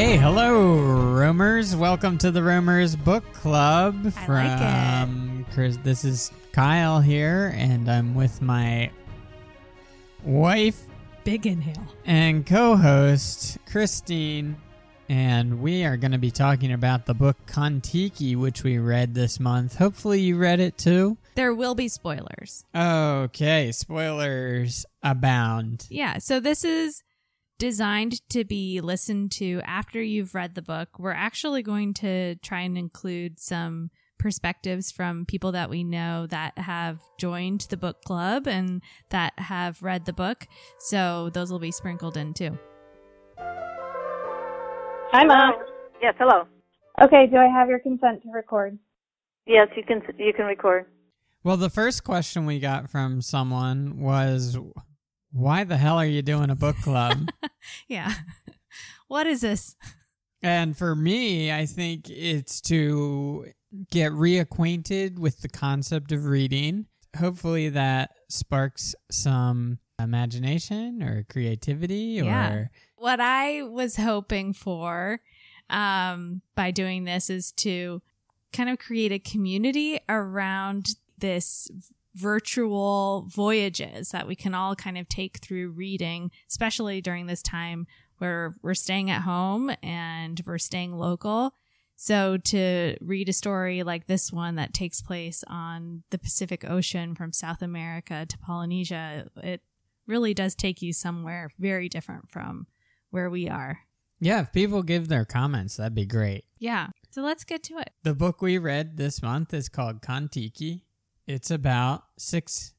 Okay, hello, roamers. Welcome to the Roamers Book Club. I like it. from Chris. This is Kyle here, and I'm with my wife Big inhale. and co-host Christine, and we are going to be talking about the book Kon-Tiki, which we read this month. Hopefully, you read it too. There will be spoilers. Okay, spoilers abound. Yeah, so this is designed to be listened to after you've read the book. We're actually going to try and include some perspectives from people that we know that have joined the book club and that have read the book. So those will be sprinkled in too. Hi, Mom. Yes, hello. Okay, do I have your consent to record? Yes, you can you can record. Well, the first question we got from someone was, "Why the hell are you doing a book club?" Yeah. what is this? And for me, I think it's to get reacquainted with the concept of reading. Hopefully, that sparks some imagination or creativity Yeah. or what I was hoping for um, by doing this is to kind of create a community around this virtual voyages that we can all kind of take through reading, especially during this time where we're staying at home and we're staying local. So to read a story like this one that takes place on the Pacific Ocean from South America to Polynesia, it really does take you somewhere very different from where we are. yeah, if people give their comments, that'd be great. Yeah. So let's get to it. The book we read this month is called Kon-Tiki. It's about six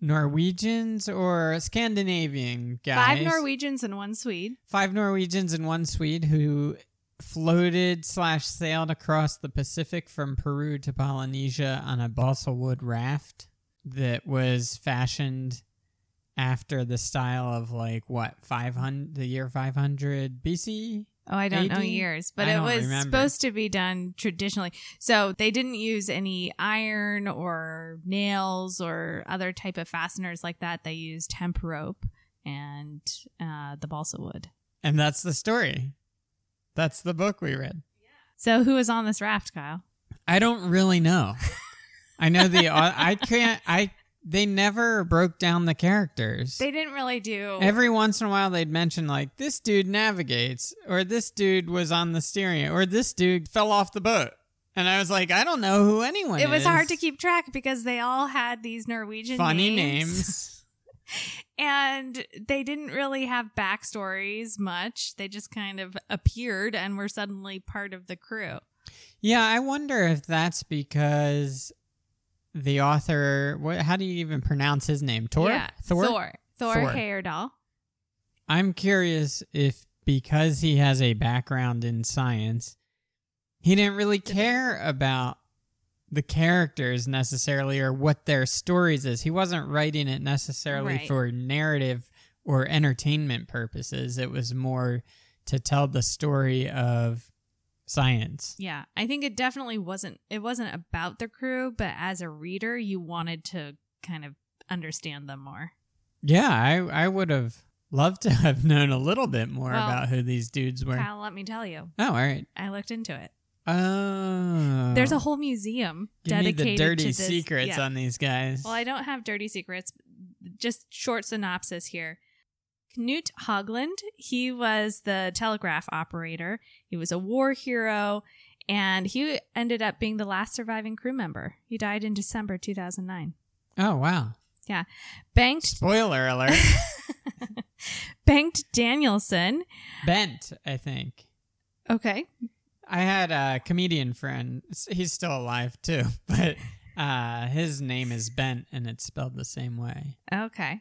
Norwegians or Scandinavian guys. Five Norwegians and one Swede. five Norwegians and one Swede who floated slash sailed across the Pacific from Peru to Polynesia on a balsa wood raft that was fashioned after the style of like what 500 the year 500 BC Oh, I don't know years, but I it was remember. supposed to be done traditionally. So they didn't use any iron or nails or other type of fasteners like that. They used hemp rope and uh, the balsa wood. and that's the story that's the book we read Yeah. So who was on this raft, Kyle? I don't really know I know the I can't I they never broke down the characters They didn't really do. Every once in a while, they'd mention like this dude navigates, or this dude was on the steering, or this dude fell off the boat. And I was like, I don't know who anyone. it was is. hard to keep track because they all had these Norwegian funny names. names. and they didn't really have backstories much. They just kind of appeared and were suddenly part of the crew. yeah, I wonder if that's because the author. What? How do you even pronounce his name? Tor. Yeah, Thor. Thor. Thor, Thor. Heyerdahl. I'm curious if because he has a background in science, he didn't really care about the characters necessarily or what their stories is. He wasn't writing it necessarily Right. for narrative or entertainment purposes. It was more to tell the story of science. Yeah, I think it definitely wasn't. It wasn't about the crew, but as a reader, you wanted to kind of understand them more. Yeah, I I would have loved to have known a little bit more Well, about who these dudes were. Kyle, let me tell you, oh, all right. I looked into it. Oh. There's a whole museum Give me dedicated the dirty to this. secrets yeah. on these guys. Well, I don't have dirty secrets. Just short synopsis here. Knut Haugland, he was the telegraph operator. He was a war hero, and he ended up being the last surviving crew member. He died in December 2009. oh wow! Yeah. Bengt, Spoiler alert. Bengt Danielsson. Bent, I think. Okay. I had a comedian friend. He's still alive too, but uh, his name is Bent, and it's spelled the same way. Okay.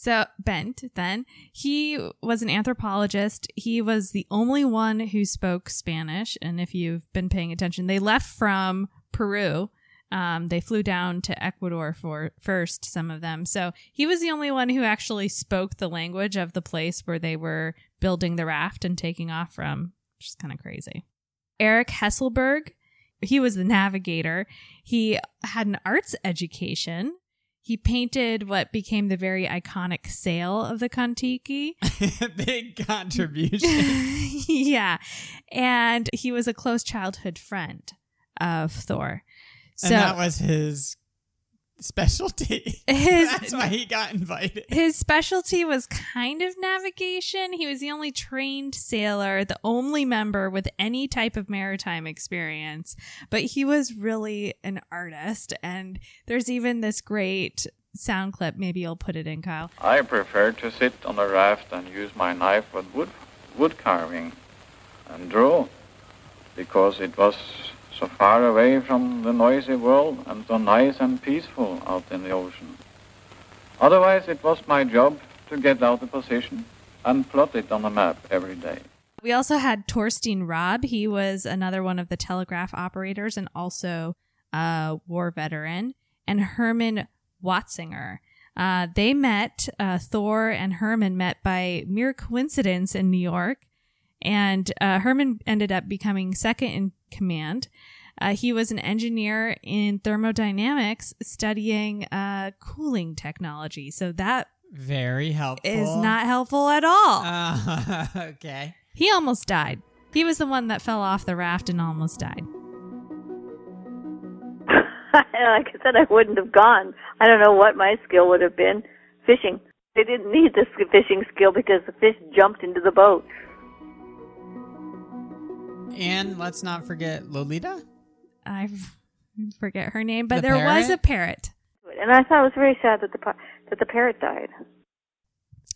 So Bent, then he was an anthropologist. He was the only one who spoke Spanish. And if you've been paying attention, they left from Peru. Um, they flew down to Ecuador for first, some of them. So he was the only one who actually spoke the language of the place where they were building the raft and taking off from, which is kind of crazy. Erik Hesselberg, he was the navigator. He had an arts education. He painted what became the very iconic sail of the Kon-Tiki. Big contribution. yeah. And he was a close childhood friend of Thor. So and that was his specialty. His- That's why he got invited. his specialty was kind of navigation. He was the only trained sailor, the only member with any type of maritime experience, but he was really an artist. And there's even this great sound clip. Maybe you'll put it in, Kyle. I prefer to sit on a raft and use my knife with wood, wood carving and draw because it was so far away from the noisy world and so nice and peaceful out in the ocean. Otherwise, it was my job to get out the position and plot it on a map every day. We also had Torstein Raaby. He was another one of the telegraph operators and also a war veteran. And Herman Watzinger. Uh, they met, uh, Thor and Herman met by mere coincidence in New York. And uh, Herman ended up becoming second in command. Uh, he was an engineer in thermodynamics studying uh, cooling technology. So that Very helpful. is not helpful at all. Uh, okay. He almost died. He was the one that fell off the raft and almost died. like I said, I wouldn't have gone. I don't know what my skill would have been. Fishing. They didn't need this fishing skill because the fish jumped into the boat. And let's not forget Lolita. I forget her name, but The there was a parrot. And I thought it was very sad that the that the parrot died.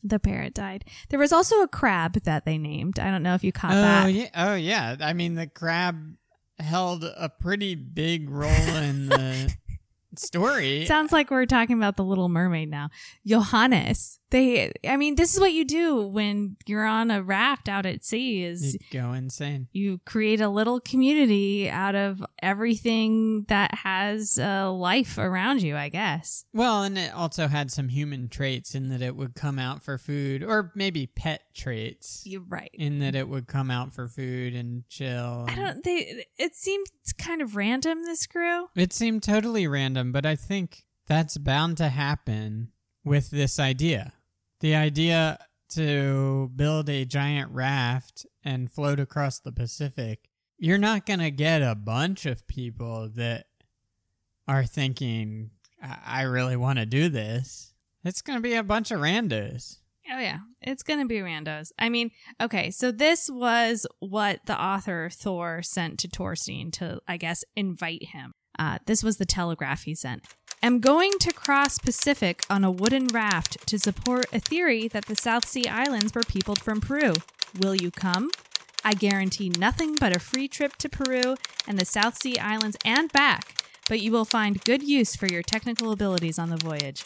The parrot died. There was also a crab that they named. I don't know if you caught oh that. yeah. Oh yeah. I mean, the crab held a pretty big role in the story. Sounds like we're talking about the Little Mermaid now. Johannes. They. I mean, this is what you do when you're on a raft out at sea. Is you go insane. you create a little community out of everything that has uh, life around you. I guess. Well, and it also had some human traits in that it would come out for food, or maybe pet traits You're right. in that it would come out for food and chill. I don't. They. It seemed kind of random. This crew. It seemed totally random, but I think that's bound to happen with this idea. The idea to build a giant raft and float across the Pacific. You're not going to get a bunch of people that are thinking, I, I really want to do this. It's going to be a bunch of randos. Oh yeah, it's gonna be randos. I mean, okay, so this was what the author Thor sent to Torstein to, I guess, invite him. Uh, this was the telegraph he sent. Am going to cross Pacific on a wooden raft to support a theory that the South Sea Islands were peopled from Peru. Will you come? I guarantee nothing but a free trip to Peru and the South Sea Islands and back, but you will find good use for your technical abilities on the voyage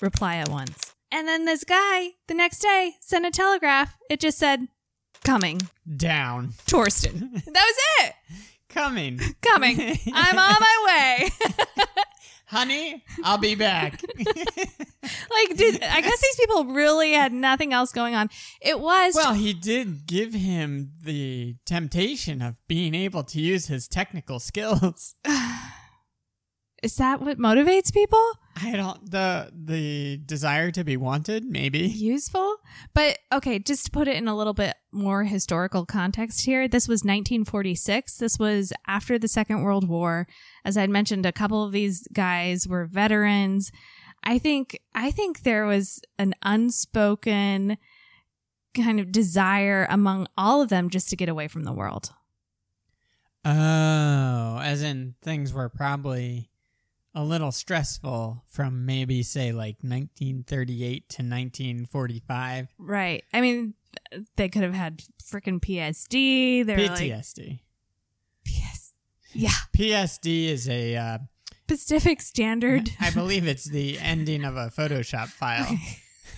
reply at once. And then this guy, the next day, sent a telegraph. It just said, coming. Down. Torstein. that was it. Coming. Coming. I'm on my way. Honey, I'll be back. like, dude, I guess these people really had nothing else going on. It was. Well, he did give him the temptation of being able to use his technical skills. is that what motivates people? I don't the the desire to be wanted, maybe. Useful? But okay, just to put it in a little bit more historical context here, this was 1946. This was after the Second World War. As I'd mentioned, a couple of these guys were veterans. I think I think there was an unspoken kind of desire among all of them just to get away from the world. Oh, as in things were probably a little stressful from maybe say like 1938 to 1945. Right. I mean, they could have had freaking PSD. They're like PTSD. PS. Yeah. PSD is a uh, Pacific Standard. I believe it's the ending of a Photoshop file.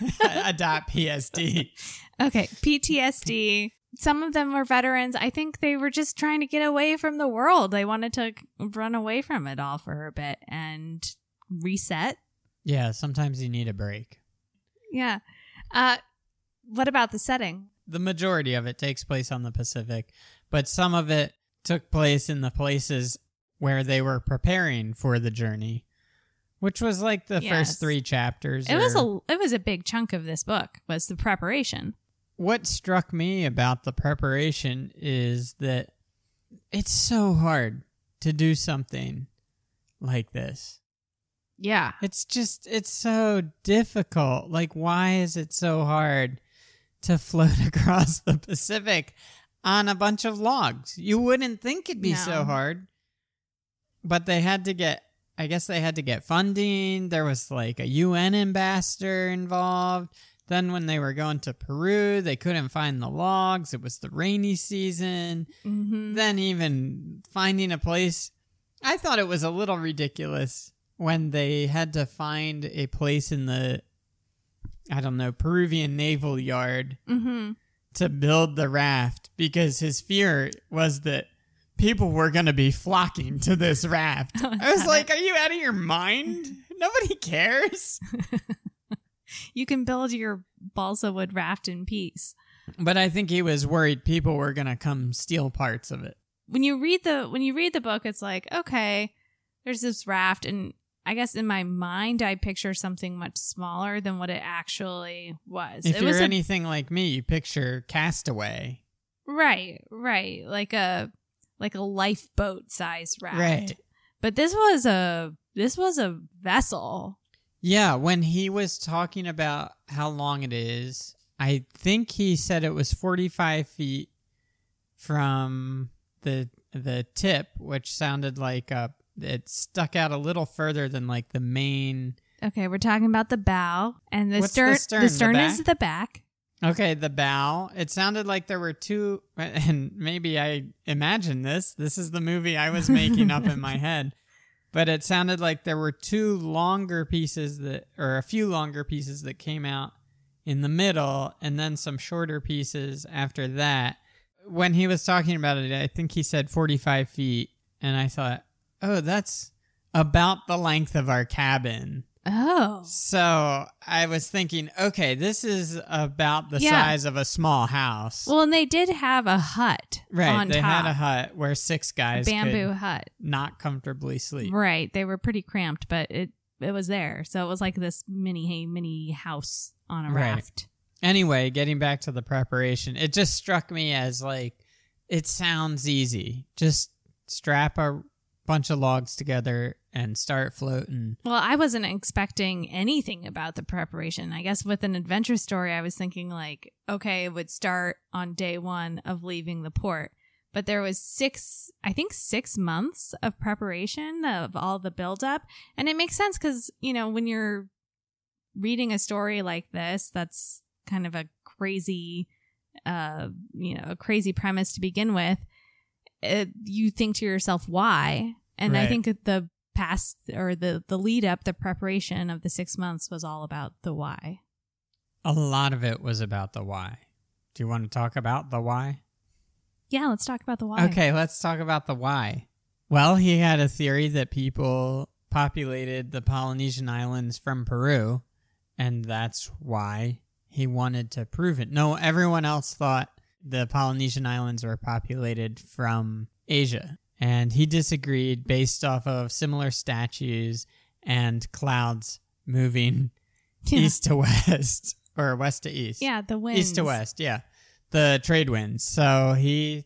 a dot PSD. Okay, PTSD. Some of them were veterans. I think they were just trying to get away from the world. They wanted to run away from it all for a bit and reset. Yeah, sometimes you need a break. Yeah. Uh what about the setting? The majority of it takes place on the Pacific, but some of it took place in the places where they were preparing for the journey, which was like the Yes. first three chapters. It was a it was a big chunk of this book was the preparation. What struck me about the preparation is that it's so hard to do something like this. Yeah. It's just it's so difficult. Like why is it so hard to float across the Pacific on a bunch of logs? You wouldn't think it'd be so hard. But they had to get I guess they had to get funding. There was like a UN ambassador involved. Then when they were going to Peru, they couldn't find the logs. It was the rainy season Mm-hmm. then even finding a place i thought it was a little ridiculous when they had to find a place in the i don't know peruvian naval yard Mm-hmm. to build the raft because his fear was that people were going to be flocking to this raft i was like are you out of your mind nobody cares You can build your balsa wood raft in peace. but i think he was worried people were going to come steal parts of it When you read the when you read the book, it's like, okay, there's this raft and I guess in my mind I picture something much smaller than what it actually was. if it you're was a- anything like me you picture castaway right, right. Like a like a lifeboat size raft. Right. But this was a this was a vessel. Yeah, when he was talking about how long it is, I think he said it was 45 feet from the the tip, which sounded like uh it stuck out a little further than like the main. Okay, we're talking about the bow and the stern. the stern? The The stern is the back. Okay, the bow. It sounded like there were two, and maybe I imagined this. This is the movie I was making up in my head. But it sounded like there were two longer pieces that, or a few longer pieces that came out in the middle, and then some shorter pieces after that. When he was talking about it, I think he said 45 feet, and I thought, oh, that's about the length of our cabin. Oh. So I was thinking, okay, this is about the Yeah. size of a small house. Well, and they did have a hut right. on they top. had a hut where six guys bamboo could hut. not comfortably sleep. Right. They were pretty cramped, but it it was there. So it was like this mini mini house on a Right. raft. Anyway, getting back to the preparation, it just struck me as like it sounds easy. Just strap a bunch of logs together and start floating. Well, I wasn't expecting anything about the preparation. I guess with an adventure story, I was thinking like, okay, it would start on day one of leaving the port. But there was six, I think six months of preparation of all the buildup. And it makes sense because, you know, when you're reading a story like this, that's kind of a crazy, uh, you know, a crazy premise to begin with. It, you think to yourself, why? And I think the past or the the lead up, the preparation of the six months was all about the why. A lot of it was about the why. Do you want to talk about the why? Yeah, let's talk about the why. Okay, let's talk about the why. Well, he had a theory that people populated the Polynesian islands from Peru, and that's why he wanted to prove it. No, everyone else thought the Polynesian islands were populated from Asia, and he disagreed based off of similar statues and clouds moving Yeah. east to west or west to east. Yeah, the winds. East to west, yeah. The trade winds. So he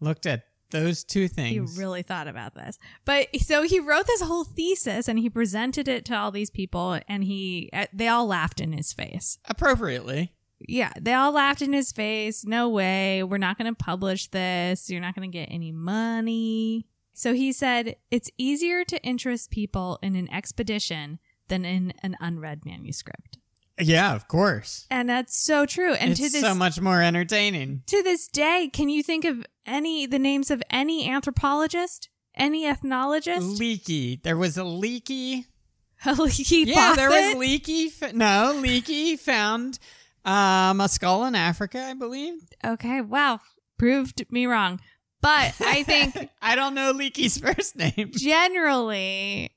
looked at those two things. He really thought about this. But so he wrote this whole thesis and he presented it to all these people and he uh, they all laughed in his face. appropriately. Yeah, they all laughed in his face. No way. We're not going to publish this. You're not going to get any money. So he said, it's easier to interest people in an expedition than in an unread manuscript. Yeah, of course. And that's so true. And it's to this so much more entertaining. to this day, can you think of any the names of any anthropologist, any ethnologist? Leakey. There was a Leakey. A Leakey Yeah, there was Leakey. No, Leakey found um, a skull in Africa, I believe. Okay, wow, proved me wrong. But I think I don't know Leakey's first name. generally,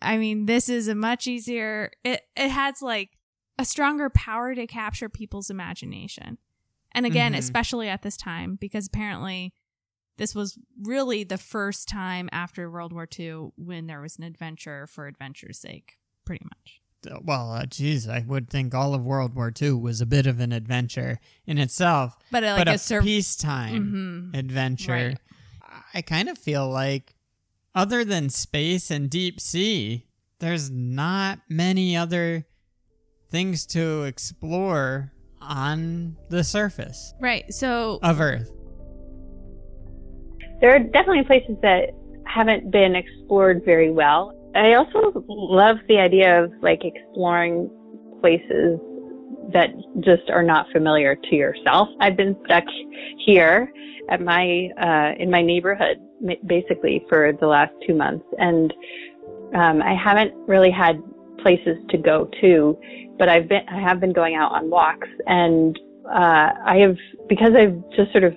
I mean, this is a much easier. It it has like a stronger power to capture people's imagination, and again, Mhm. especially at this time, because apparently this was really the first time after World War II when there was an adventure for adventure's sake, pretty much. Well, uh, geez, I would think all of World War II was a bit of an adventure in itself, But uh, like but a, a, sur- peacetime Mhm. adventure. Right. I kind of feel like, other than space and deep sea, there's not many other things to explore on the surface Right. So of Earth. There are definitely places that haven't been explored very well. I also love the idea of like exploring places that just are not familiar to yourself. I've been stuck here at my uh, in my neighborhood basically for the last two months, and um, I haven't really had places to go to. But I've been I have been going out on walks, and uh, I have because I've just sort of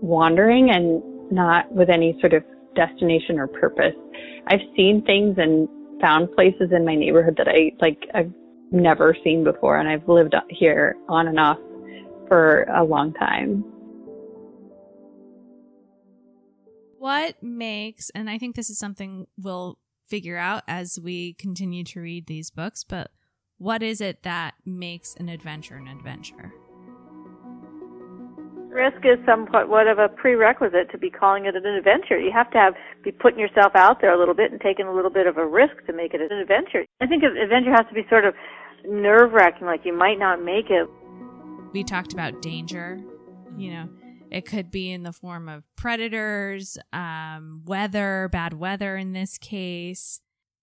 wandering and not with any sort of destination or purpose. I've seen things and found places in my neighborhood that I like I've never seen before and I've lived here on and off for a long time. what makes and I think this is something we'll figure out as we continue to read these books, but what is it that makes an adventure an adventure? Risk is somewhat what of a prerequisite to be calling it an adventure. You have to have be putting yourself out there a little bit and taking a little bit of a risk to make it an adventure. I think adventure has to be sort of nerve wracking, like you might not make it. we talked about danger you know it could be in the form of predators um, weather bad weather in this case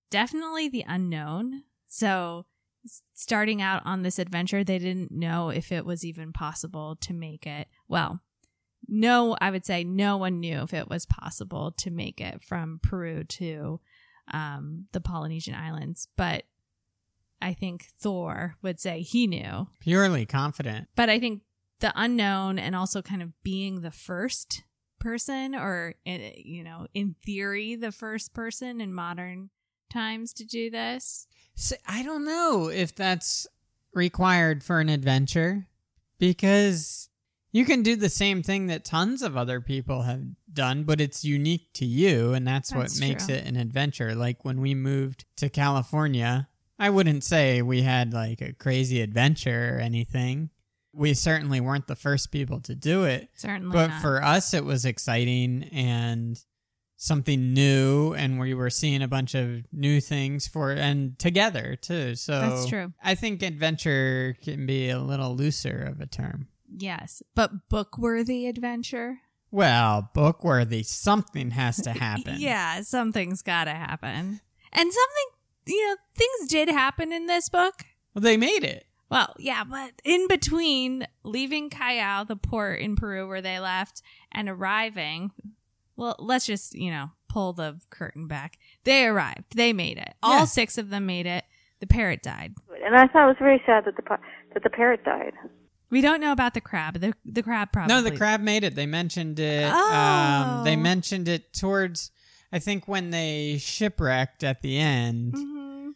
definitely the unknown so starting out on this adventure they didn't know if it was even possible to make it well no i would say no one knew if it was possible to make it from peru to um, the polynesian islands but i think thor would say he knew Purely confident. but I think the unknown and also kind of being the first person, or eh, you know, in theory, the first person in modern times to do this. So, I don't know if that's required for an adventure because you can do the same thing that tons of other people have done, but it's unique to you, and that's, That's what makes true. it an adventure. Like when we moved to California, I wouldn't say we had like a crazy adventure or anything. We certainly weren't the first people to do it, Certainly, but not. for us, it was exciting and something new, and we were seeing a bunch of new things for and together too. So That's true. I think adventure can be a little looser of a term. Yes, but book worthy adventure. Well, book worthy, something has to happen. Yeah, something's got to happen, and something you know, things did happen in this book. Well, they made it. Well, yeah, but in between leaving Callao, the port in Peru where they left, and arriving, well, let's just, you know, pull the curtain back. They arrived. They made it. All Yeah. six of them made it. The parrot died. And I thought it was very sad that the that the parrot died. We don't know about the crab. The the crab probably. No, the crab made it. They mentioned it. Oh. Um, they mentioned it towards, I think, when they shipwrecked at the end. Mhm.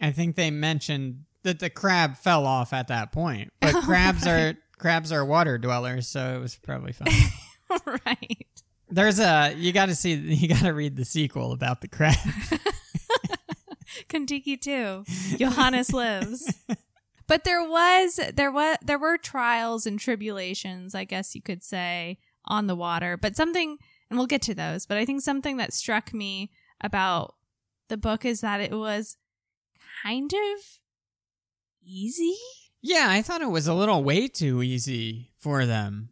I think they mentioned that the crab fell off at that point. But crabs are crabs are water dwellers, so it was probably fine. right. There's a you got to see you got to read the sequel about the crab. Kon-Tiki too. Johannes lives. But there was there was there were trials and tribulations, I guess you could say, on the water. But something and we'll get to those, but I think something that struck me about the book is that it was kind of easy. Yeah, I thought it was a little way too easy for them.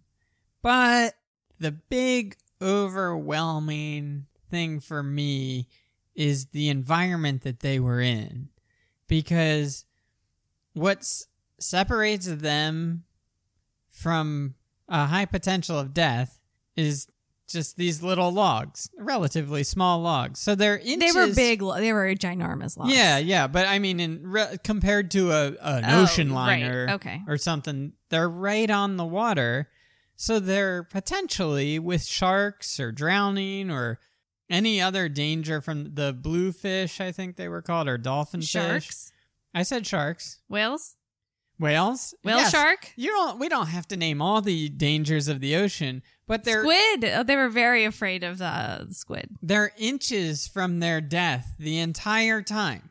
But the big overwhelming thing for me is the environment that they were in. Because what separates them from a high potential of death is just these little logs, relatively small logs. So they're inches. They were big. They were ginormous logs. Yeah, yeah, but I mean, in re- compared to a an Oh, ocean right, liner, okay. or something, they're right on the water, so they're potentially with sharks or drowning or any other danger from the bluefish. I think they were called or dolphin fish. I said sharks. whales. Whales? Whale Yes. shark? You don't. We don't have to name all the dangers of the ocean, but they're Squid. Oh, they were very afraid of the squid. they're inches from their death the entire time,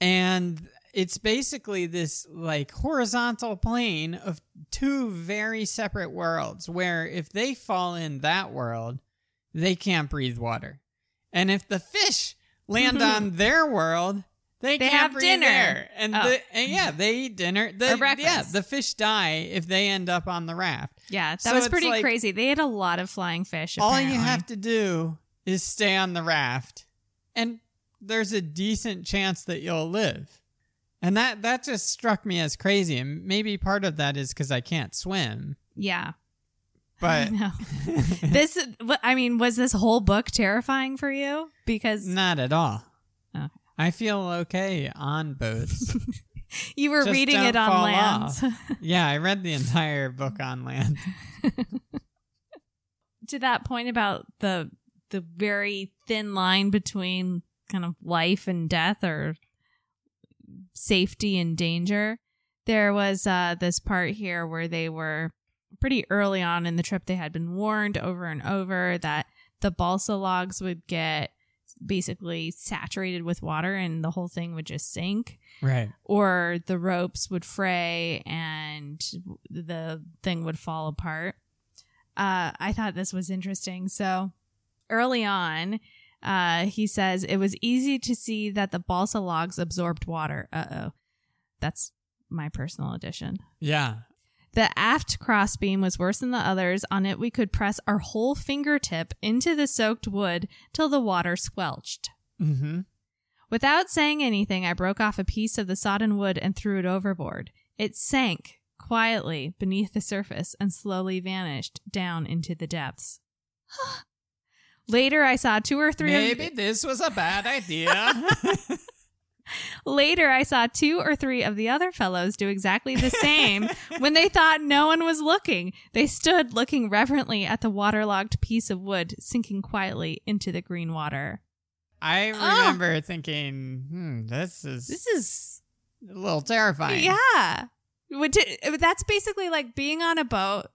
and it's basically this like horizontal plane of two very separate worlds. Where if they fall in that world, they can't breathe water, and if the fish land on their world. They, They have dinner. there, and, Oh. the, and yeah, they eat dinner. The, Or breakfast. Yeah, the fish die if they end up on the raft. Yeah, that So was pretty like- crazy. They had a lot of flying fish. All you have to do is stay on the raft, and there's a decent chance that you'll live. And that that just struck me as crazy. And maybe part of that is because I can't swim. Yeah. But this, I mean, was this whole book terrifying for you? Because not at all. I feel okay on boats. you were Just reading it on land. yeah, I read the entire book on land. to that point about the the very thin line between kind of life and death or safety and danger there was uh this part here where they were pretty early on in the trip they had been warned over and over that the balsa logs would get basically saturated with water and the whole thing would just sink Right. or the ropes would fray and the thing would fall apart. Uh, I thought this was interesting. So early on, uh, he says it was easy to see that the balsa logs absorbed water. Uh oh. That's my personal addition. Yeah. The aft crossbeam was worse than the others. On it, we could press our whole fingertip into the soaked wood till the water squelched. Mm-hmm. Without saying anything, I broke off a piece of the sodden wood and threw it overboard. It sank quietly beneath the surface and slowly vanished down into the depths. Later, I saw two or three. Maybe Of, this was a bad idea. later, I saw two or three of the other fellows do exactly the same when they thought no one was looking. They stood looking reverently at the waterlogged piece of wood sinking quietly into the green water. I remember thinking, hmm, this is This is a little terrifying. Yeah. Which that's basically like being on a boat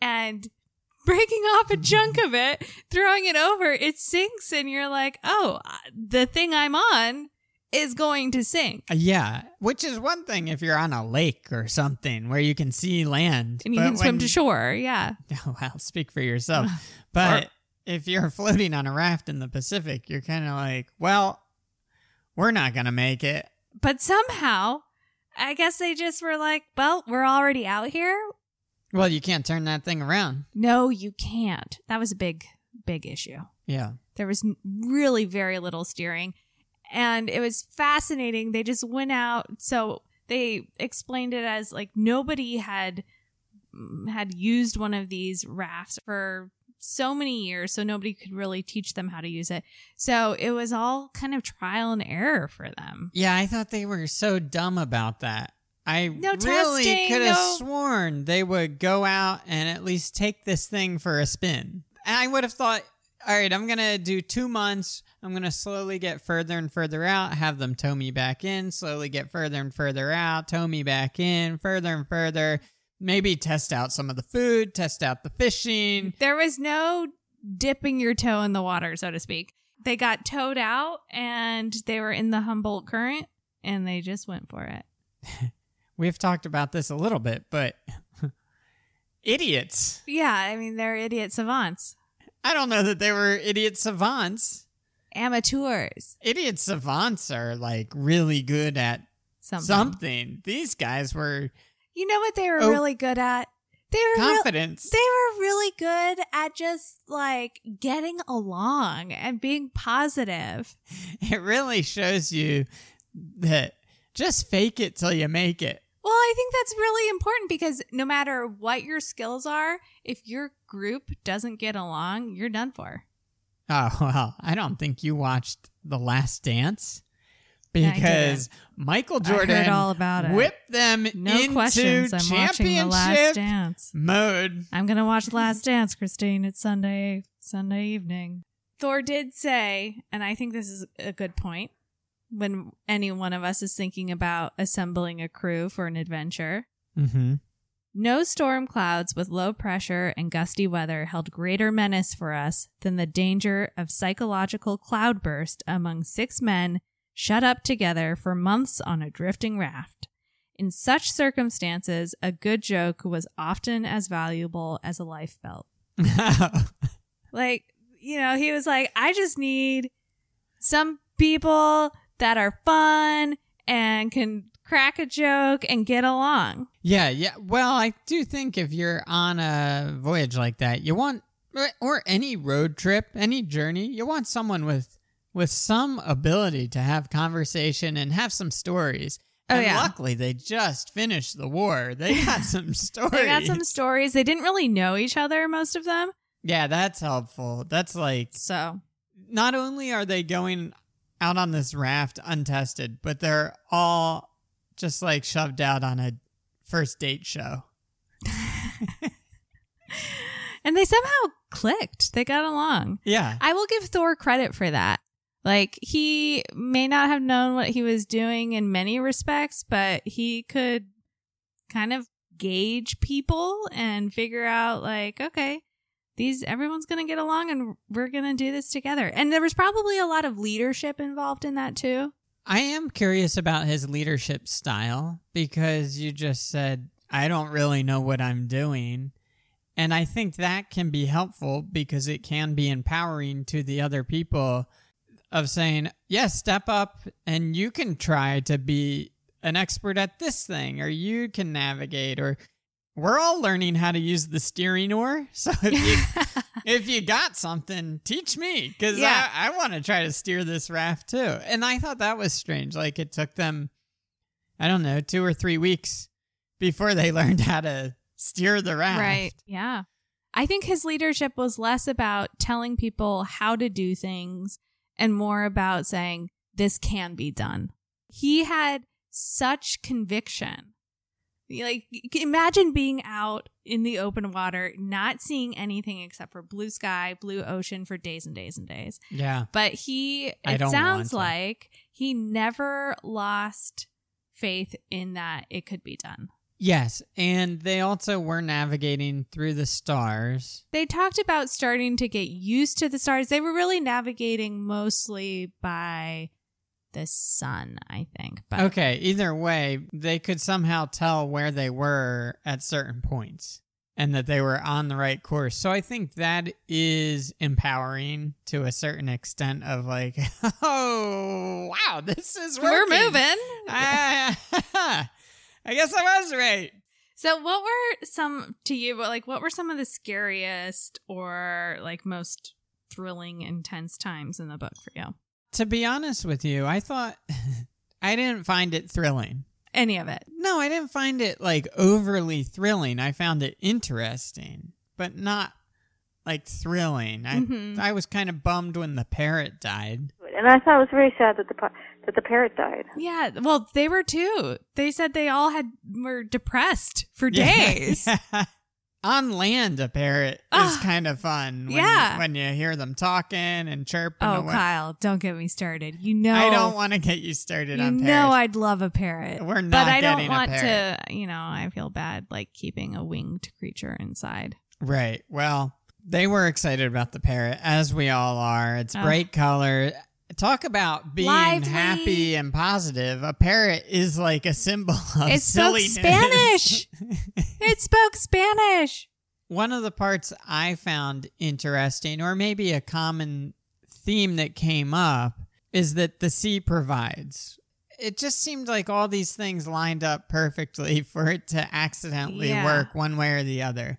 and breaking off a chunk of it, throwing it over, it sinks, and you're like, oh, uh, the thing I'm on is going to sink. Uh, Yeah, which is one thing if you're on a lake or something where you can see land And you can swim when- to shore. Yeah. Well, speak for yourself. But if you're floating on a raft in the Pacific, you're kind of like, well, we're not gonna make it. But somehow, I guess they just were like, well, we're already out here. Well, you can't turn that thing around. No, you can't. That was a big, big issue. Yeah. There was really very little steering. And it was fascinating. They just went out. So they explained it as like nobody had mm, had used one of these rafts for so many years, so nobody could really teach them how to use it. So it was all kind of trial and error for them. Yeah, I thought they were so dumb about that. I No really testing, could have no- sworn they would go out and at least take this thing for a spin. I would have thought, all right, I'm going to do two months. I'm going to slowly get further and further out, have them tow me back in, slowly get further and further out, tow me back in, further and further. Maybe test out some of the food, test out the fishing. There was no dipping your toe in the water, so to speak. They got towed out and they were in the Humboldt Current and they just went for it. We've talked about this a little bit, but idiots. Yeah, I mean, they're idiot savants. I don't know that they were idiot savants. Amateurs. Idiot savants are like really good at Something. something. These guys were You know what they were Oh. really good at? They were real- confidence. they were really good at just like getting along and being positive. it really shows you that just fake it till you make it. Well, I think that's really important because no matter what your skills are, if your group doesn't get along, you're done for. Oh well, I don't think you watched The Last Dance because Michael Jordan all about it. whipped them No into questions. I'm watching The championship Last Dance. mode. I'm gonna watch The Last Dance, Christine. It's Sunday Sunday evening. Thor did say, and I think this is a good point, when any one of us is thinking about assembling a crew for an adventure. Mm-hmm. No storm clouds with low pressure and gusty weather held greater menace for us than the danger of psychological cloudburst among six men shut up together for months on a drifting raft. In such circumstances, a good joke was often as valuable as a life belt. Like, you know, he was like, I just need some people that are fun and can crack a joke and get along. yeah, yeah. Well, I do think if you're on a voyage like that, you want or any road trip, any journey, you want someone with with some ability to have conversation and have some stories. Oh, and yeah. luckily they just finished the war. They got some stories. They got some stories. They didn't really know each other, most of them. Yeah, that's helpful. That's like So, not only are they going out on this raft untested, but they're all just like shoved out on a first date show. and they somehow clicked. They got along. Yeah. I will give Thor credit for that. Like, he may not have known what he was doing in many respects, but he could kind of gauge people and figure out, like, okay, these, everyone's going to get along and we're going to do this together. And there was probably a lot of leadership involved in that too. I am curious about his leadership style because you just said, I don't really know what I'm doing. And I think that can be helpful because it can be empowering to the other people of saying, yes, step up and you can try to be an expert at this thing or you can navigate or we're all learning how to use the steering oar. So if you if you got something, teach me because Yeah. I, I want to try to steer this raft too. And I thought that was strange. Like it took them, I don't know, two or three weeks before they learned how to steer the raft. Right. Yeah. I think his leadership was less about telling people how to do things and more about saying, this can be done. He had such conviction. Like, imagine being out in the open water, not seeing anything except for blue sky, blue ocean for days and days and days. Yeah. But he, it sounds like he never lost faith in that it could be done. Yes. And they also were navigating through the stars. they talked about starting to get used to the stars. They were really navigating mostly by the sun, I think. But Okay. Either way, they could somehow tell where they were at certain points and that they were on the right course. So I think that is empowering to a certain extent of like, oh, wow, this is we're moving. Ah, I guess I was right. So, what were some to you? But like, what were some of the scariest or like most thrilling, intense times in the book for you? To be honest with you, I thought I didn't find it thrilling. Any of it? No, I didn't find it like overly thrilling. I found it interesting, but not like thrilling. I Mhm. I was kind of bummed when the parrot died. And I thought it was very sad that the that the parrot died. Yeah. Well, they were too. They said they all had were depressed for Yeah. days. On land, a parrot is Ah, kind of fun. When yeah. You, when you hear them talking and chirping Oh, away. Kyle, don't get me started. You know, I don't want to get you started You on know, parrots. I'd love a parrot. We're not but I don't want to. You know, I feel bad like keeping a winged creature inside. Right. Well, they were excited about the parrot, as we all are. It's Oh. bright color. Talk about being Lively. happy and positive. A parrot is like a symbol of It spoke. Spanish. It spoke Spanish. One of the parts I found interesting, or maybe a common theme that came up, is that the sea provides. It just seemed like all these things lined up perfectly for it to accidentally Yeah. work one way or the other.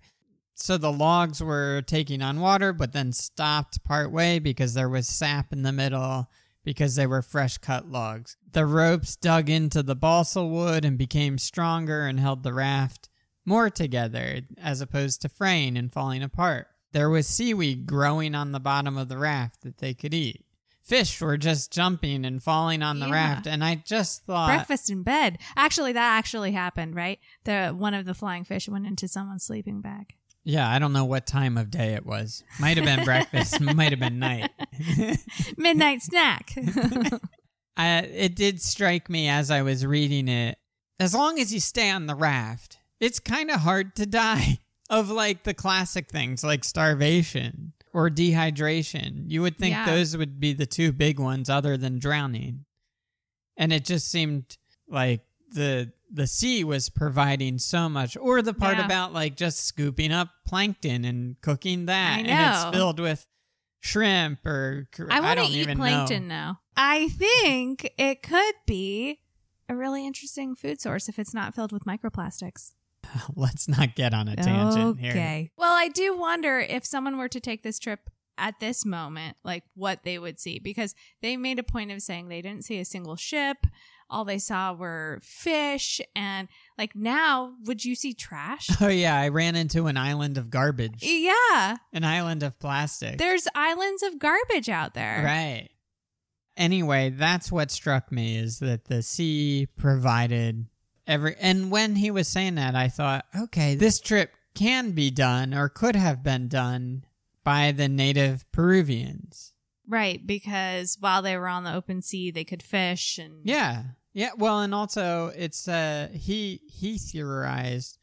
So the logs were taking on water, but then stopped part way because there was sap in the middle because they were fresh cut logs. The ropes dug into the balsa wood and became stronger and held the raft more together as opposed to fraying and falling apart. There was seaweed growing on the bottom of the raft that they could eat. Fish were just jumping and falling on the Yeah. raft, and I just thought Breakfast in bed. Actually, that actually happened, right? The one of the flying fish went into someone's sleeping bag. Yeah, I don't know what time of day it was. Might have been breakfast, might have been night. Midnight snack. I, it did strike me as I was reading it. As long as you stay on the raft, it's kind of hard to die of like the classic things like starvation or dehydration. You would think Yeah. those would be the two big ones other than drowning. And it just seemed like the the sea was providing so much or the part Yeah. about like just scooping up plankton and cooking that I and it's filled with shrimp or cr- I want to don't eat even plankton know. now. I think it could be a really interesting food source if it's not filled with microplastics. Let's not get on a tangent here. Okay. Well, I do wonder if someone were to take this trip at this moment, like what they would see, because they made a point of saying they didn't see a single ship. All they saw were fish. And like now, would you see trash? Oh yeah, I ran into an island of garbage. yeah. An island of plastic. There's islands of garbage out there. Right. Anyway, that's what struck me is that the sea provided every and when he was saying that I thought, okay, this trip can be done or could have been done by the native Peruvians. Right. Because while they were on the open sea, they could fish and. Yeah. Yeah, well, and also it's uh he he theorized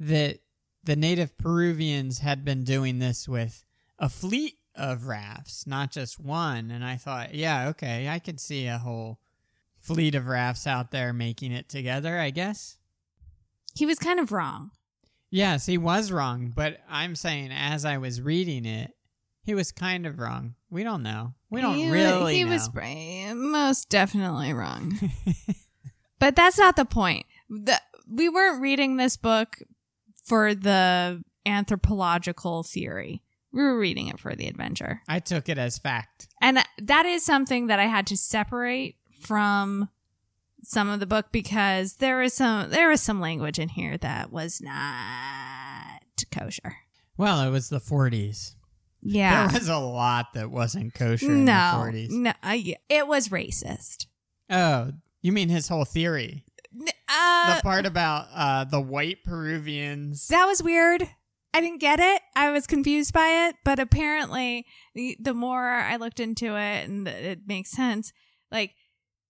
that the native Peruvians had been doing this with a fleet of rafts, not just one, and I thought, yeah, okay, I could see a whole fleet of rafts out there making it together, I guess. He was kind of wrong. Yes, he was wrong, but I'm saying as I was reading it, he was kind of wrong. We don't know. We don't he, really He know. was most definitely wrong. but that's not the point. The, we weren't reading this book for the anthropological theory. We were reading it for the adventure. I took it as fact. And that is something that I had to separate from some of the book because there was some there was some language in here that was not kosher. Well, it was the 40s. Yeah. There was a lot that wasn't kosher in no, the 40s. no, I, it was racist. Oh, you mean his whole theory? N- Uh, the part about uh, the white Peruvians. that was weird. I didn't get it. I was confused by it, but apparently, the the more I looked into it, and it makes sense. Like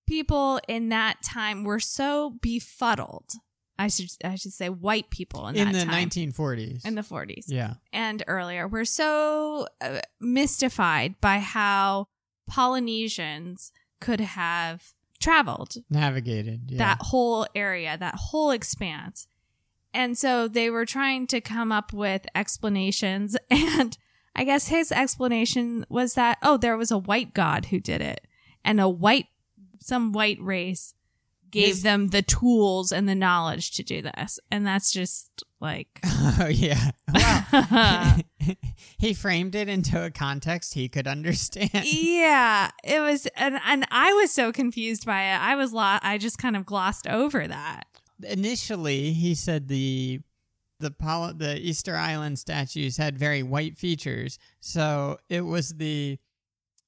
people in that time were so befuddled. I should I should say white people in, in the time 1940s. in the 40s yeah. and earlier were so uh, mystified by how Polynesians could have traveled Navigated. Yeah. that whole area, that whole expanse. And so they were trying to come up with explanations. And I guess his explanation was that, oh, there was a white god who did it. And a white, some white race gave His- them the tools and the knowledge to do this. And that's just like, oh, yeah. Wow. he framed it into a context he could understand. yeah, it was, and, and I was so confused by it. I was, lo- I just kind of glossed over that. Initially, he said the the Pol- the Easter Island statues had very white features, so it was the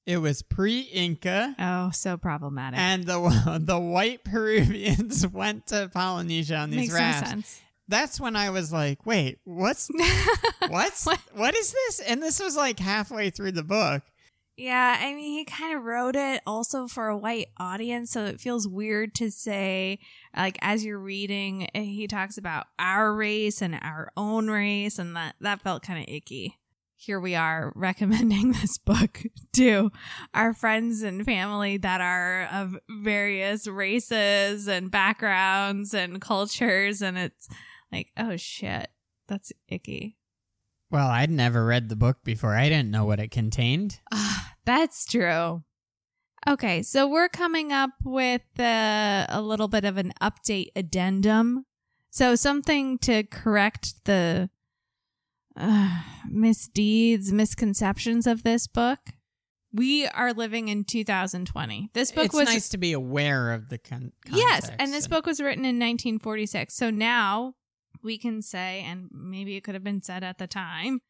it was pre-Inca. Oh, so problematic. And the the white Peruvians went to Polynesia on these Makes rafts. sense. That's when I was like, "Wait, what's what's What? what is this?" And this was like halfway through the book. Yeah, I mean, he kind of wrote it also for a white audience, so it feels weird to say, like, as you're reading, eh, he talks about our race and our own race, and that, that felt kind of icky. Here we are recommending this book to our friends and family that are of various races and backgrounds and cultures, and it's like, oh shit, that's icky. Well, I'd never read the book before. I didn't know what it contained. Ah, that's true. Okay, so we're coming up with uh, a little bit of an update addendum. So something to correct the uh, misdeeds, misconceptions of this book. We are living in 2020. This book it's was nice to be aware of the con- Yes, and this book was written in 1946. So now we can say, and maybe it could have been said at the time,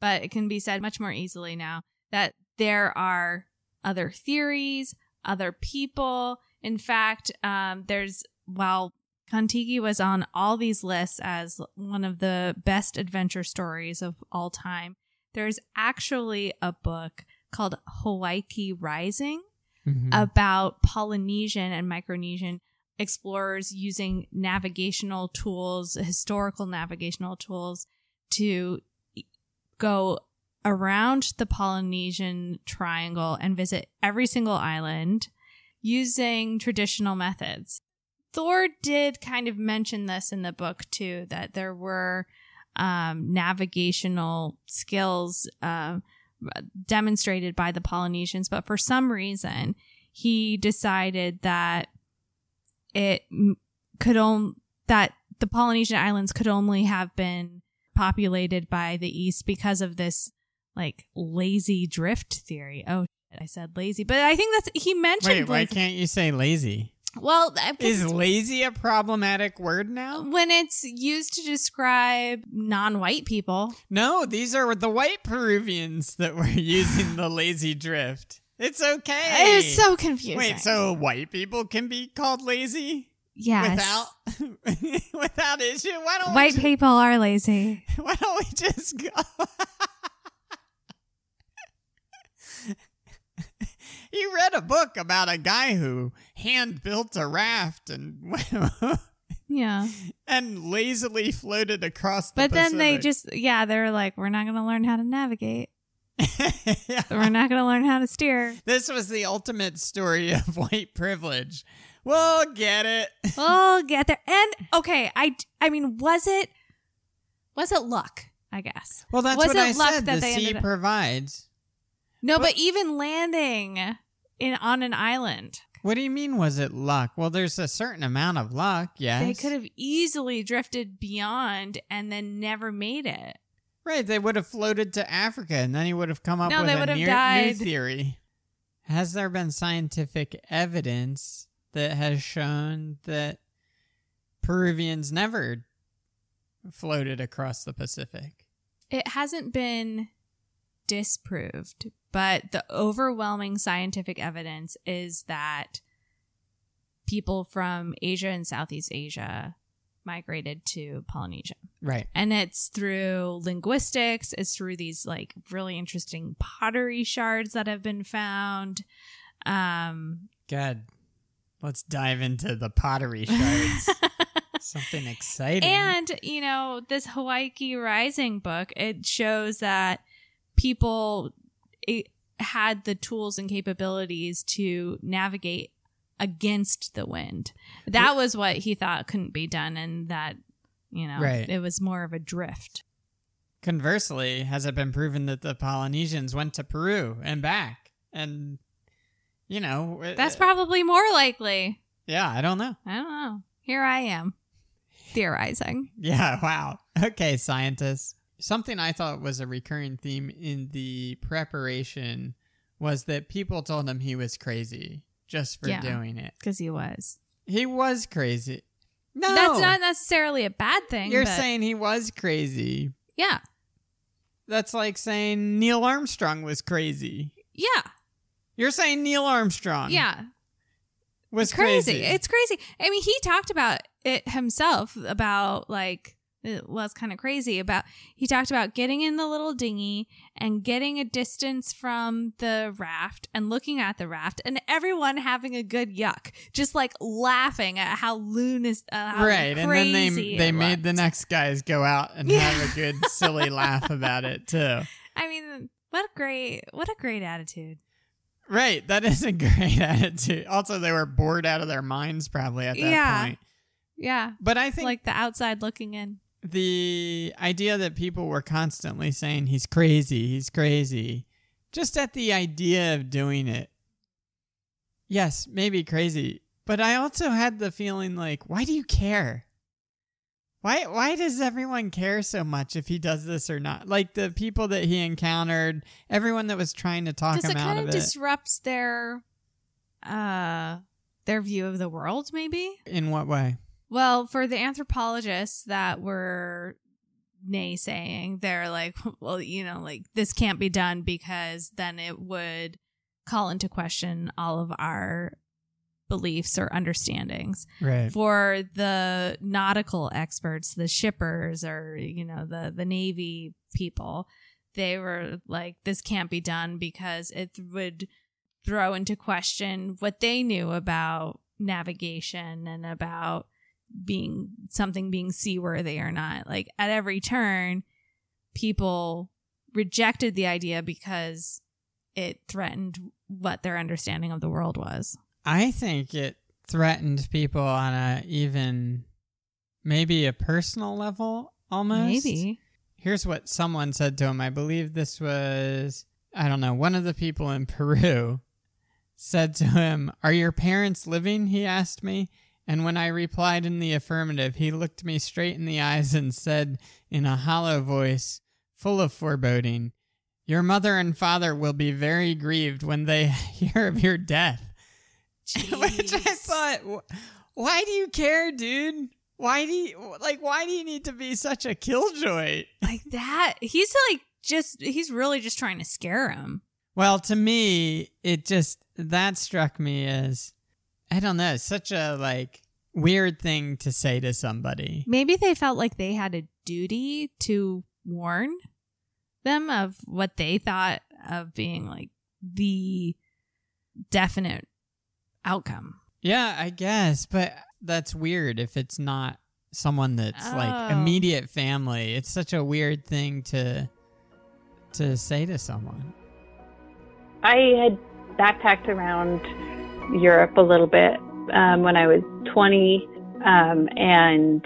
but it can be said much more easily now that there are other theories, other people. In fact, um, there's while Kon-Tiki was on all these lists as one of the best adventure stories of all time, there's actually a book called Hawaiki Rising Mhm. about Polynesian and Micronesian explorers using navigational tools, historical navigational tools to go around the Polynesian triangle and visit every single island using traditional methods. Thor did kind of mention this in the book too, that there were um, navigational skills um, demonstrated by the Polynesians, but for some reason, he decided that it could only that the Polynesian islands could only have been populated by the East because of this like lazy drift theory. Oh, I said lazy, but I think that's he mentioned. Wait, why can't you say lazy? Well, is lazy a problematic word now? when it's used to describe non-white people. No, these are the white Peruvians that were using the lazy drift. It's okay. It's so confusing. Wait, so white people can be called lazy yes, without without issue? Why don't white we ju- people are lazy. Why don't we just go? Read a book about a guy who hand built a raft and Yeah, and lazily floated across the but then they just yeah, they're like, we're not going to learn how to navigate. Yeah. We're not going to learn how to steer. This was the ultimate story of white privilege. We'll get it. We'll get there. And okay, I I mean, was it was it luck? I guess. Well, that's Was what it I luck said. that The they sea provides. No, Well- but even landing in on an island, What do you mean? Was it luck? Well, there's a certain amount of luck. Yes, they could have easily drifted beyond and then never made it. Right, they would have floated to Africa, and then he would have come up No, with a near, died. new theory. Has there been scientific evidence that has shown that Peruvians never floated across the Pacific? It hasn't been disproved, but the overwhelming scientific evidence is that people from Asia and Southeast Asia migrated to Polynesia. Right. and it's through linguistics it's through these like really interesting pottery shards that have been found um Good. Let's dive into the pottery shards. Something exciting. and you know this hawaiki rising book it shows that people had the tools and capabilities to navigate against the wind that was what he thought couldn't be done and that you know Right. it was more of a drift Conversely, has it been proven that the Polynesians went to Peru and back? And, you know, uh, that's probably more likely yeah, I don't know. I don't know. Here I am theorizing. Yeah, wow. Okay, scientists. Something I thought was a recurring theme in the preparation was that people told him he was crazy just for Yeah. doing it. Because he was. He was crazy. No, That's not necessarily a bad thing. You're saying he was crazy. Yeah. That's like saying Neil Armstrong was crazy. Yeah. You're saying Neil Armstrong Yeah. was crazy. crazy. It's crazy. I mean, he talked about it himself about like it was kind of crazy about he talked about getting in the little dinghy and getting a distance from the raft and looking at the raft and everyone having a good yuck just like laughing at how lunatic uh, how right, and then they they made the next guys go out and Yeah. have a good silly laugh about it too. I mean, what a great, what a great attitude. Right, that is a great attitude. Also, they were bored out of their minds probably at that Yeah. point. Yeah, But I think like the outside looking in. The idea that people were constantly saying he's crazy, he's crazy, just at the idea of doing it. Yes, maybe crazy, but I also had the feeling like, why do you care? Why why does everyone care so much if he does this or not? Like the people that he encountered, everyone that was trying to talk Because him it out kind of of it. disrupts their, uh, their view of the world. Maybe. In what way? Well, for the anthropologists that were naysaying, they're like, well, you know, like this can't be done because then it would call into question all of our beliefs or understandings. Right. for the nautical experts, the shippers or you know the the navy people, they were like this can't be done because it would throw into question what they knew about navigation and about being something being seaworthy or not. Like at every turn, people rejected the idea because it threatened what their understanding of the world was. I think it threatened people on a even maybe a personal level almost. Maybe. Here's what someone said to him. I believe this was I don't know, one of the people in Peru said to him, "Are your parents living?" he asked me. And when I replied in the affirmative, he looked me straight in the eyes and said in a hollow voice, full of foreboding, Your mother and father will be very grieved when they hear of your death. Which I thought, why do you care, dude? Why do you like? Why do you need to be such a killjoy? like that. He's like just he's really just trying to scare him. Well, to me, it just that struck me as I don't know, such a like weird thing to say to somebody. Maybe they felt like they had a duty to warn them of what they thought of being like the definite outcome. Yeah, I guess, but that's weird if it's not someone that's like Oh. immediate family. It's such a weird thing to to say to someone. I had backpacked around Europe a little bit um, when I was 20 um, and